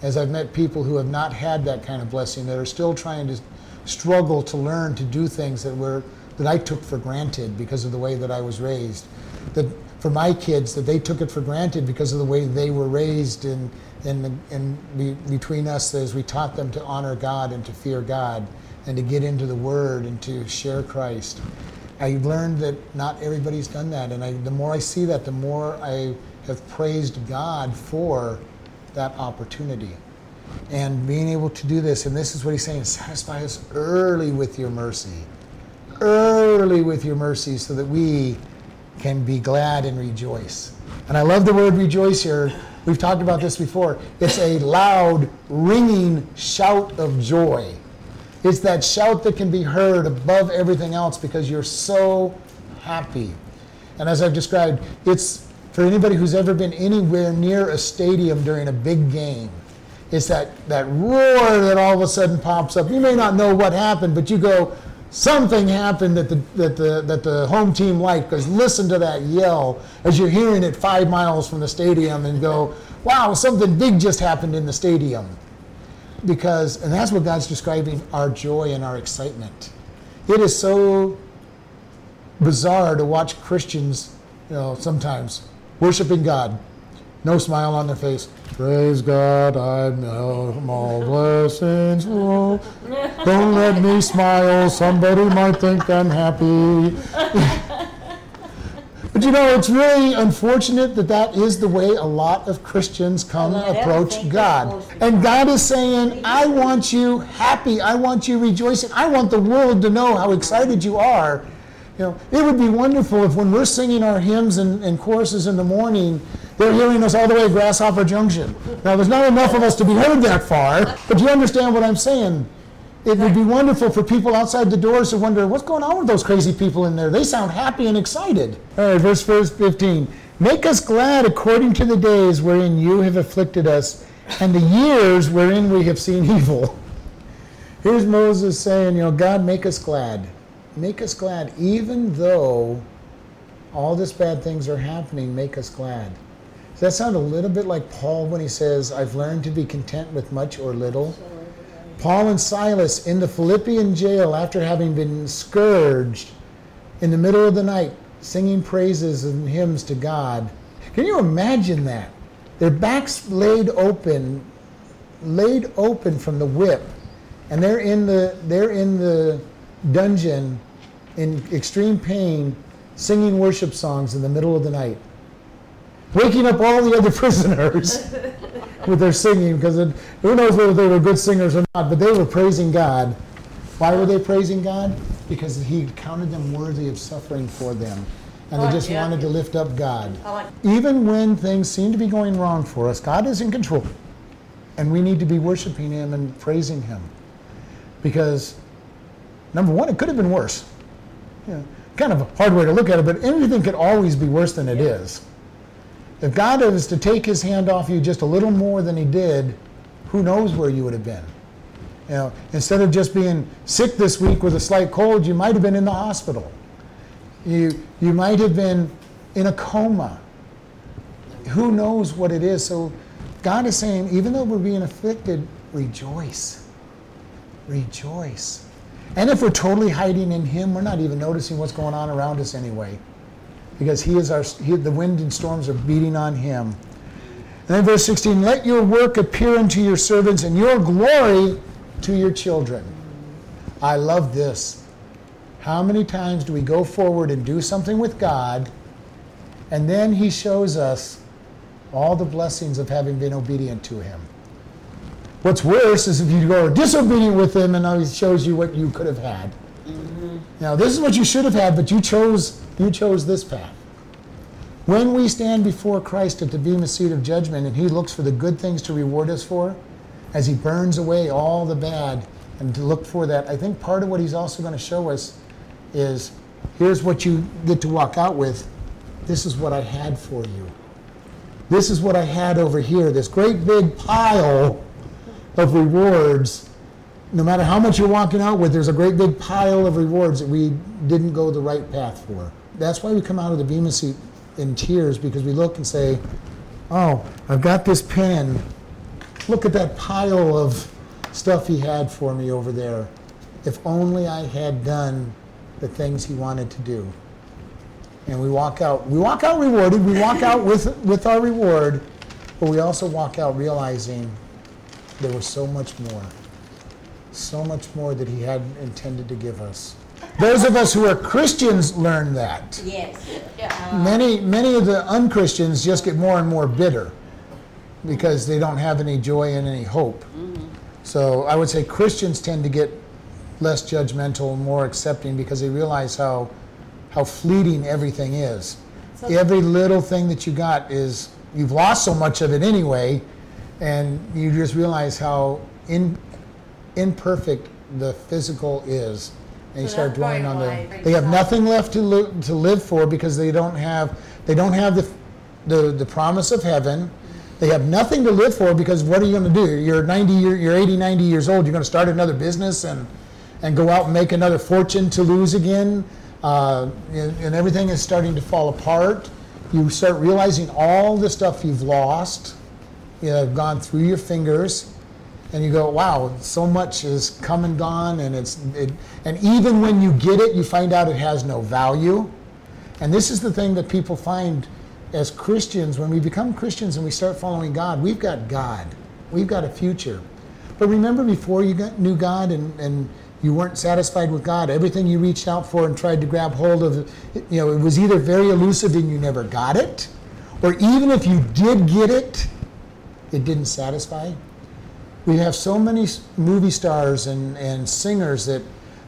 As I've met people who have not had that kind of blessing, that are still trying to struggle to learn to do things that were that I took for granted because of the way that I was raised. That for my kids, that they took it for granted because of the way they were raised and and, and be, between us as we taught them to honor God and to fear God and to get into the Word and to share Christ. I've learned that not everybody's done that, and I, the more I see that, the more I have praised God for that opportunity and being able to do this. And this is what he's saying: satisfy us early with your mercy, early with your mercy, so that we can be glad and rejoice. And I love the word rejoice here. We've talked about this before. It's a loud, ringing shout of joy. It's that shout that can be heard above everything else because you're so happy. And as I've described, it's for anybody who's ever been anywhere near a stadium during a big game. It's that, that roar that all of a sudden pops up. You may not know what happened, but you go, something happened that the, that the, that the home team liked because listen to that yell as you're hearing it five miles from the stadium and go, wow, something big just happened in the stadium because, and that's what God's describing our joy and our excitement. It is so bizarre to watch Christians, you know, sometimes worshiping God, no smile on their face. Praise God, I'm all blessings. Oh, don't let me smile. Somebody might think I'm happy. But you know, it's really unfortunate that that is the way a lot of Christians come approach God. that's supposed to be And God is saying, I want you happy. I want you rejoicing. I want the world to know how excited you are. You know, it would be wonderful if when we're singing our hymns and, and choruses in the morning, they're hearing us all the way to Grasshopper Junction. Now, there's not enough of us to be heard that far, but you understand what I'm saying. It would be wonderful for people outside the doors to wonder what's going on with those crazy people in there. They sound happy and excited. All right, verse, verse 15. Make us glad according to the days wherein you have afflicted us, and the years wherein we have seen evil. Here's Moses saying, you know, God, make us glad. Make us glad, even though all this bad things are happening, make us glad. Does that sound a little bit like Paul when he says, I've learned to be content with much or little? Paul and Silas in the Philippian jail after having been scourged in the middle of the night, singing praises and hymns to God. Can you imagine that? Their backs laid open, laid open from the whip, and they're in the they're in the dungeon in extreme pain, singing worship songs in the middle of the night, waking up all the other prisoners with their singing because who knows whether they were good singers or not, but they were praising God. Why were they praising God? Because He counted them worthy of suffering for them. And they just wanted to lift up God. Even when things seem to be going wrong for us, God is in control. And we need to be worshiping Him and praising Him. Because, number one, it could have been worse. You know, kind of a hard way to look at it, but anything could always be worse than it is. If God was to take his hand off you just a little more than he did, who knows where you would have been? You know, instead of just being sick this week with a slight cold, you might have been in the hospital. You, you might have been in a coma. Who knows what it is? So God is saying, even though we're being afflicted, rejoice. Rejoice. And if we're totally hiding in Him, we're not even noticing what's going on around us anyway because he is our he, the wind and storms are beating on him. And then verse 16 let your work appear unto your servants and your glory to your children. I love this. How many times do we go forward and do something with god and then he shows us all the blessings of having been obedient to him? What's worse is if you go disobedient with him and now he shows you what you could have had. Mm-hmm. Now this is what you should have had, but you chose you chose this path. When we stand before Christ at the bema seat of judgment and he looks for the good things to reward us for, as he burns away all the bad and to look for that. I think part of what he's also going to show us is here's what you get to walk out with. This is what I had for you. This is what I had over here, this great big pile of rewards. No matter how much you're walking out with, there's a great big pile of rewards that we didn't go the right path for. That's why we come out of the Bema seat in tears because we look and say, Oh, I've got this pen. Look at that pile of stuff he had for me over there. If only I had done the things he wanted to do. And we walk out, we walk out rewarded, we walk out with, with our reward, but we also walk out realizing there was so much more. So much more that he had intended to give us. Those of us who are Christians learn that. Yes. Many, many of the unchristians just get more and more bitter because they don't have any joy and any hope. So I would say Christians tend to get less judgmental and more accepting because they realize how, how fleeting everything is. Every little thing that you got is, you've lost so much of it anyway, and you just realize how in, imperfect the physical is. And you So start dwelling on probably the, they have nothing left to, li- to live for because they don't have, they don't have the, the, the promise of heaven. They have nothing to live for because what are you going to do? You're 90, year, you're 80, 90 years old. You're going to start another business and, and go out and make another fortune to lose again. Uh, and, and everything is starting to fall apart. You start realizing all the stuff you've lost, you know, gone through your fingers, and you go, "Wow, so much is come and gone," and it's it, and even when you get it, you find out it has no value. And this is the thing that people find as Christians when we become Christians and we start following God. We've got God, we've got a future. But remember, before you got, knew God and, and you weren't satisfied with God, everything you reached out for and tried to grab hold of, you know, it was either very elusive and you never got it, or even if you did get it, it didn't satisfy. We have so many movie stars and, and singers that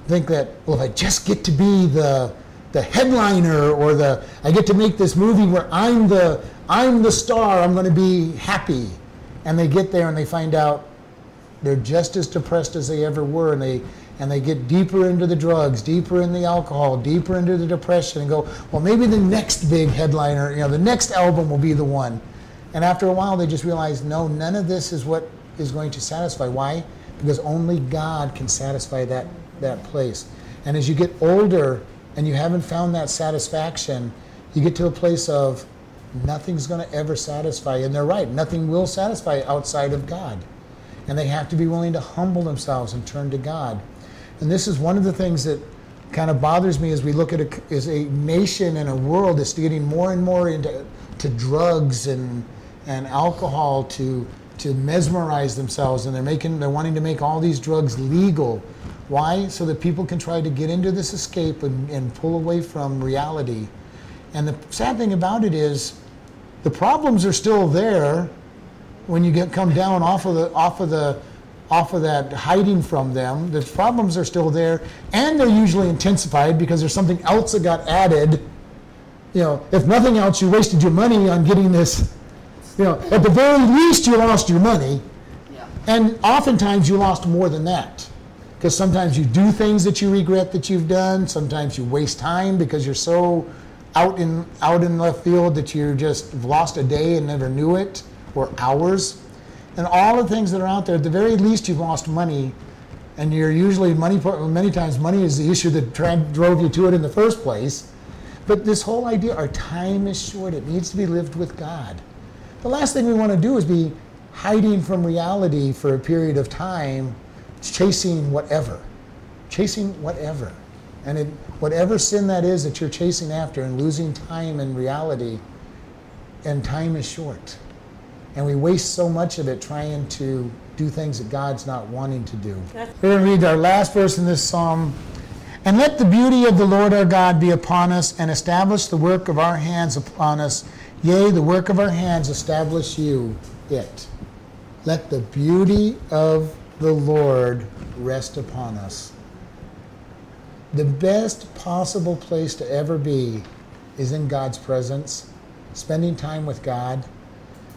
think that, well, if I just get to be the, the headliner or the, I get to make this movie where I'm the, I'm the star, I'm going to be happy. And they get there and they find out they're just as depressed as they ever were and they and they get deeper into the drugs deeper in the alcohol deeper into the depression and go well maybe the next big headliner you know the next album will be the one and after a while they just realize no none of this is what is going to satisfy. Why? Because only god can satisfy that that place. And as you get older and you haven't found that satisfaction you get to a place of nothing's going to ever satisfy and they're right nothing will satisfy outside of god. And they have to be willing to humble themselves and turn to God. And this is one of the things that kind of bothers me as we look at a, as a nation and a world that's getting more and more into to drugs and and alcohol to to mesmerize themselves and they're making they're wanting to make all these drugs legal. Why? So that people can try to get into this escape and, and pull away from reality. And the sad thing about it is the problems are still there when you get come down off of the off of the off of that hiding from them the problems are still there and they're usually intensified because there's something else that got added you know if nothing else you wasted your money on getting this you know at the very least you lost your money Yeah. and oftentimes you lost more than that. Because sometimes you do things that you regret that you've done. Sometimes you waste time because you're so out in out in left field that you just lost a day and never knew it, or hours. And all the things that are out there, at the very least, you've lost money. And you're usually money. Many times, money is the issue that drove you to it in the first place. But this whole idea, our time is short. It needs to be lived with God. The last thing we want to do is be hiding from reality for a period of time, chasing whatever, chasing whatever. And it, whatever sin that is that you're chasing after and losing time in reality, and time is short. And we waste so much of it trying to do things that God's not wanting to do. We're going to read our last verse in this psalm. And let the beauty of the Lord our God be upon us and establish the work of our hands upon us. Yea, the work of our hands establish you it. Let the beauty of the Lord rest upon us. The best possible place to ever be is in God's presence, spending time with God.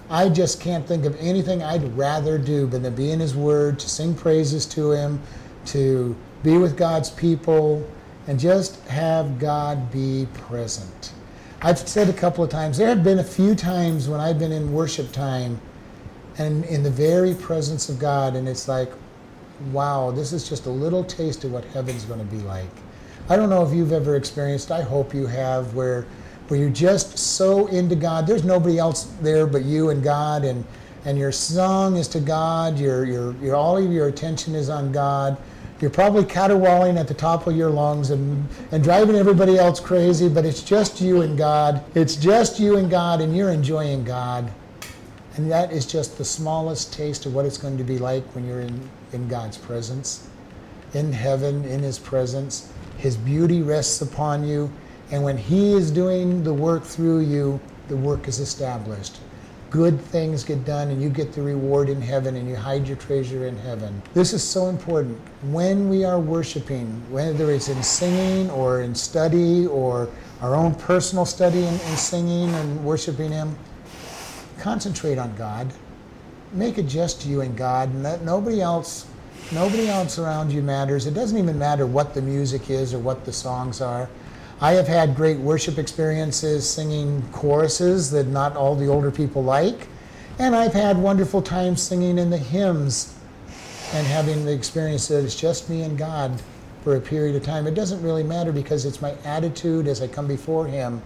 I just can't think of anything I'd rather do than to be in His Word, to sing praises to Him, to be with God's people, and just have God be present. I've said a couple of times, there have been a few times when I've been in worship time and in the very presence of God, and it's like, wow, this is just a little taste of what heaven's going to be like. I don't know if you've ever experienced, I hope you have, where where you're just so into God. There's nobody else there but you and God, and and your song is to God. Your your your all of your attention is on God. You're probably caterwauling at the top of your lungs and, and driving everybody else crazy, but it's just you and God. It's just you and God, and you're enjoying God. And that is just the smallest taste of what it's going to be like when you're in, in God's presence, in heaven, in His presence. His beauty rests upon you. And when He is doing the work through you, the work is established. Good things get done, and you get the reward in heaven, and you hide your treasure in heaven. This is so important. When we are worshiping, whether it's in singing or in study or our own personal study and, singing and worshiping Him, concentrate on God. Make it just you and God, and let nobody else nobody else around you matters. It doesn't even matter what the music is or what the songs are. I have had great worship experiences singing choruses that not all the older people like, and I've had wonderful times singing in the hymns and having the experience that it's just me and God for a period of time. It doesn't really matter because it's my attitude as I come before Him,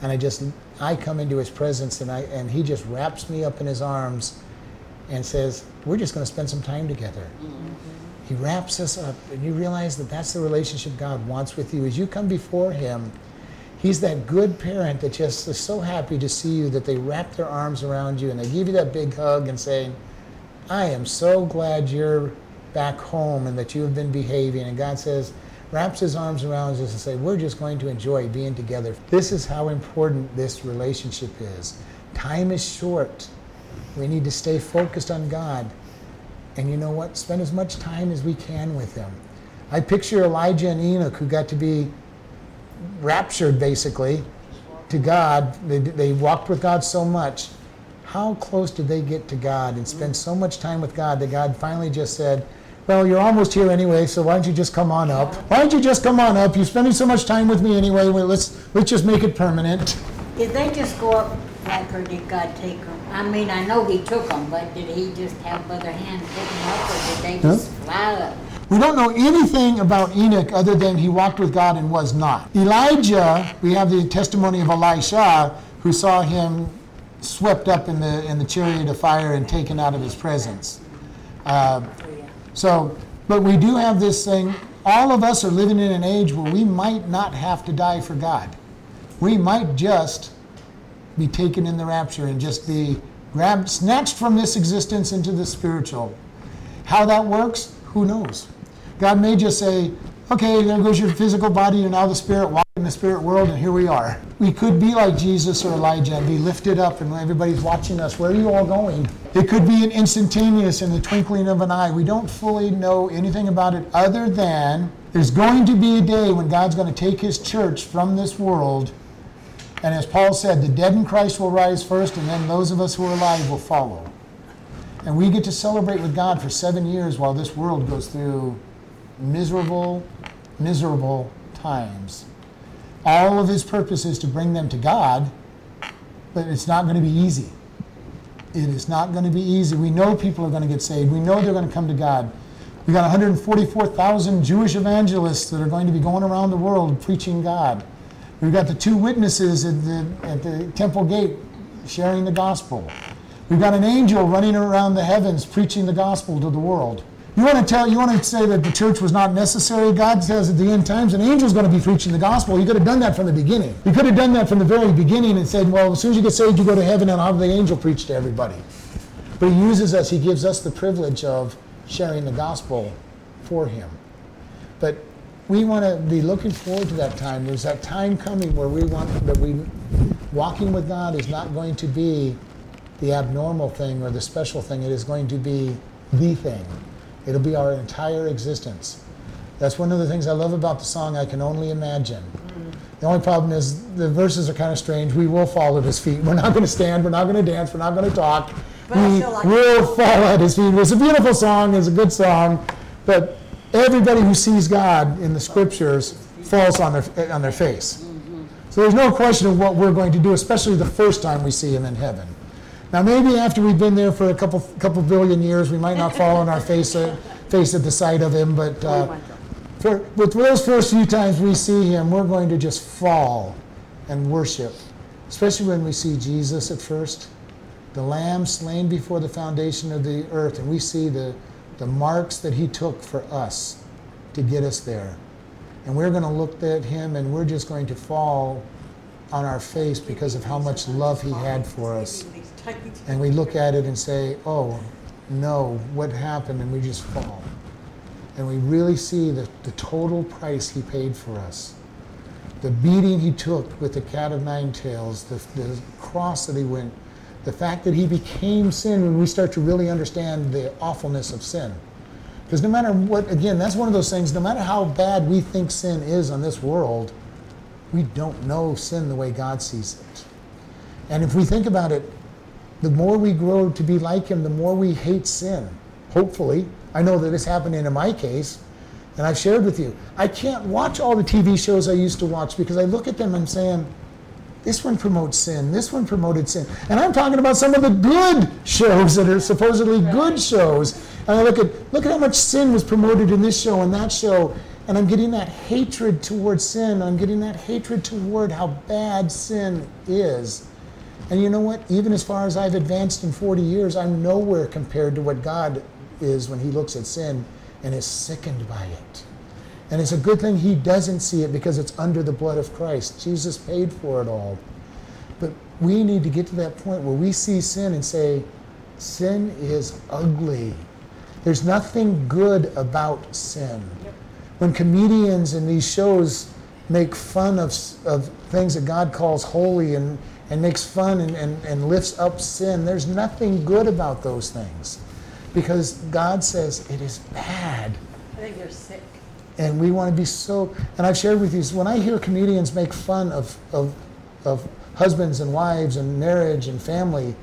and I just I come into His presence and I and He just wraps me up in His arms, and says, "We're just going to spend some time together." Mm-hmm. He wraps us up, and you realize that that's the relationship God wants with you. As you come before Him, He's that good parent that just is so happy to see you that they wrap their arms around you and they give you that big hug and saying, I am so glad you're back home and that you have been behaving. And God says, wraps his arms around us and say, We're just going to enjoy being together. This is how important this relationship is. Time is short. We need to stay focused on God. And you know what? Spend as much time as we can with them. I picture Elijah and Enoch who got to be raptured basically to God. They, they walked with God so much. How close did they get to God and spend so much time with God that God finally just said, Well, you're almost here anyway, so why don't you just come on up? Why don't you just come on up? You're spending so much time with me anyway. Let's, let's just make it permanent. Did they just go up like, or did God take them? I mean, I know He took them, but did He just have other hand pick them up, or did they just fly up? We don't know anything about Enoch other than he walked with God and was not. Elijah, we have the testimony of Elisha, who saw him swept up in the in the chariot of fire and taken out of his presence. Uh, so, but we do have this thing. All of us are living in an age where we might not have to die for God. We might just be taken in the rapture and just be grabbed, snatched from this existence into the spiritual. How that works, who knows? God may just say, okay, there goes your physical body, you're now the spirit, walk in the spirit world, and here we are. We could be like Jesus or Elijah and be lifted up, and everybody's watching us. Where are you all going? It could be an instantaneous in the twinkling of an eye. We don't fully know anything about it other than there's going to be a day when God's going to take his church from this world. And as Paul said, the dead in Christ will rise first, and then those of us who are alive will follow. And we get to celebrate with God for seven years while this world goes through miserable, miserable times. All of his purpose is to bring them to God, but it's not going to be easy. It is not going to be easy. We know people are going to get saved. We know they're going to come to God. We got 144,000 Jewish evangelists that are going to be going around the world preaching God. We've got the two witnesses at the, at the temple gate sharing the gospel. We've got an angel running around the heavens preaching the gospel to the world. You want to tell, you want to say that the church was not necessary? God says at the end times, an angel's going to be preaching the gospel. You could have done that from the beginning. You could have done that from the very beginning and said, well, as soon as you get saved, you go to heaven and I'll have the angel preach to everybody. But he uses us, he gives us the privilege of sharing the gospel for him. But we want to be looking forward to that time. There's that time coming where we want that we walking with God is not going to be the abnormal thing or the special thing. It is going to be the thing. It'll be our entire existence. That's one of the things I love about the song I Can Only Imagine. Mm-hmm. The only problem is the verses are kind of strange. We will fall at his feet. We're not going to stand. We're not going to dance. We're not going to talk. But we like will fall at his feet. It's a beautiful song. It's a good song. But everybody who sees God in the scriptures falls on their, on their face. So there's no question of what we're going to do, especially the first time we see him in heaven. Now, maybe after we've been there for a couple, couple billion years, we might not fall on our face at, face at the sight of him, but uh, for, with those first few times we see him, we're going to just fall and worship, especially when we see Jesus at first, the Lamb slain before the foundation of the earth, and we see the, the marks that he took for us to get us there. And we're going to look at him and we're just going to fall on our face because of how much love he had for us. And we look at it and say, oh, no, what happened? And we just fall. And we really see the, the total price he paid for us. The beating he took with the cat of nine tails, the, the cross that he went, the fact that he became sin when we start to really understand the awfulness of sin. Because no matter what, again, that's one of those things, no matter how bad we think sin is on this world, we don't know sin the way God sees it. And if we think about it, the more we grow to be like Him, the more we hate sin. Hopefully. I know that it's happening in my case, and I've shared with you. I can't watch all the TV shows I used to watch because I look at them and I'm saying, this one promotes sin, this one promoted sin. And I'm talking about some of the good shows that are supposedly good shows. And I look at look at how much sin was promoted in this show and that show. And I'm getting that hatred towards sin. I'm getting that hatred toward how bad sin is. And you know what? Even as far as I've advanced in 40 years, I'm nowhere compared to what God is when He looks at sin and is sickened by it. And it's a good thing He doesn't see it because it's under the blood of Christ. Jesus paid for it all. But we need to get to that point where we see sin and say, sin is ugly. There's nothing good about sin. When comedians in these shows make fun of, of things that God calls holy and, and makes fun and, and, and lifts up sin, there's nothing good about those things. Because God says it is bad. I think they're sick. And we want to be so. And I've shared with you, when I hear comedians make fun of, of, of husbands and wives and marriage and family,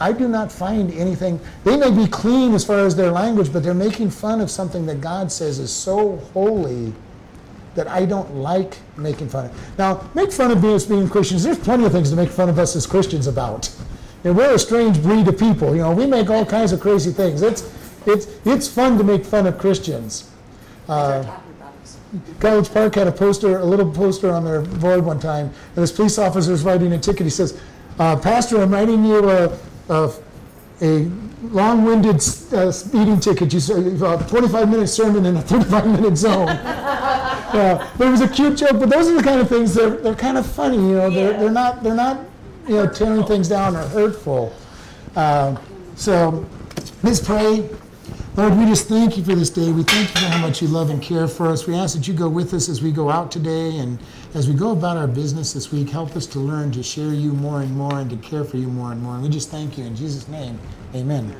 I do not find anything. They may be clean as far as their language, but they're making fun of something that God says is so holy that I don't like making fun of. Now, make fun of us being Christians. There's plenty of things to make fun of us as Christians about. And we're a strange breed of people. You know, we make all kinds of crazy things. It's, it's, it's fun to make fun of Christians. Uh, College Park had a poster, a little poster on their board one time, and this police officer was writing a ticket. He says, uh, "Pastor, I'm writing you a, a, a long-winded uh, speeding ticket. You say a 25-minute sermon in a 35-minute zone." uh, it was a cute joke. But those are the kind of things that are, they're kind of funny. You know, they're, they're not they're not you know tearing things down or hurtful. Uh, so let's pray. Lord, we just thank you for this day. We thank you for how much you love and care for us. We ask that you go with us as we go out today and as we go about our business this week. Help us to learn to share you more and more and to care for you more and more. And we just thank you in Jesus' name. Amen.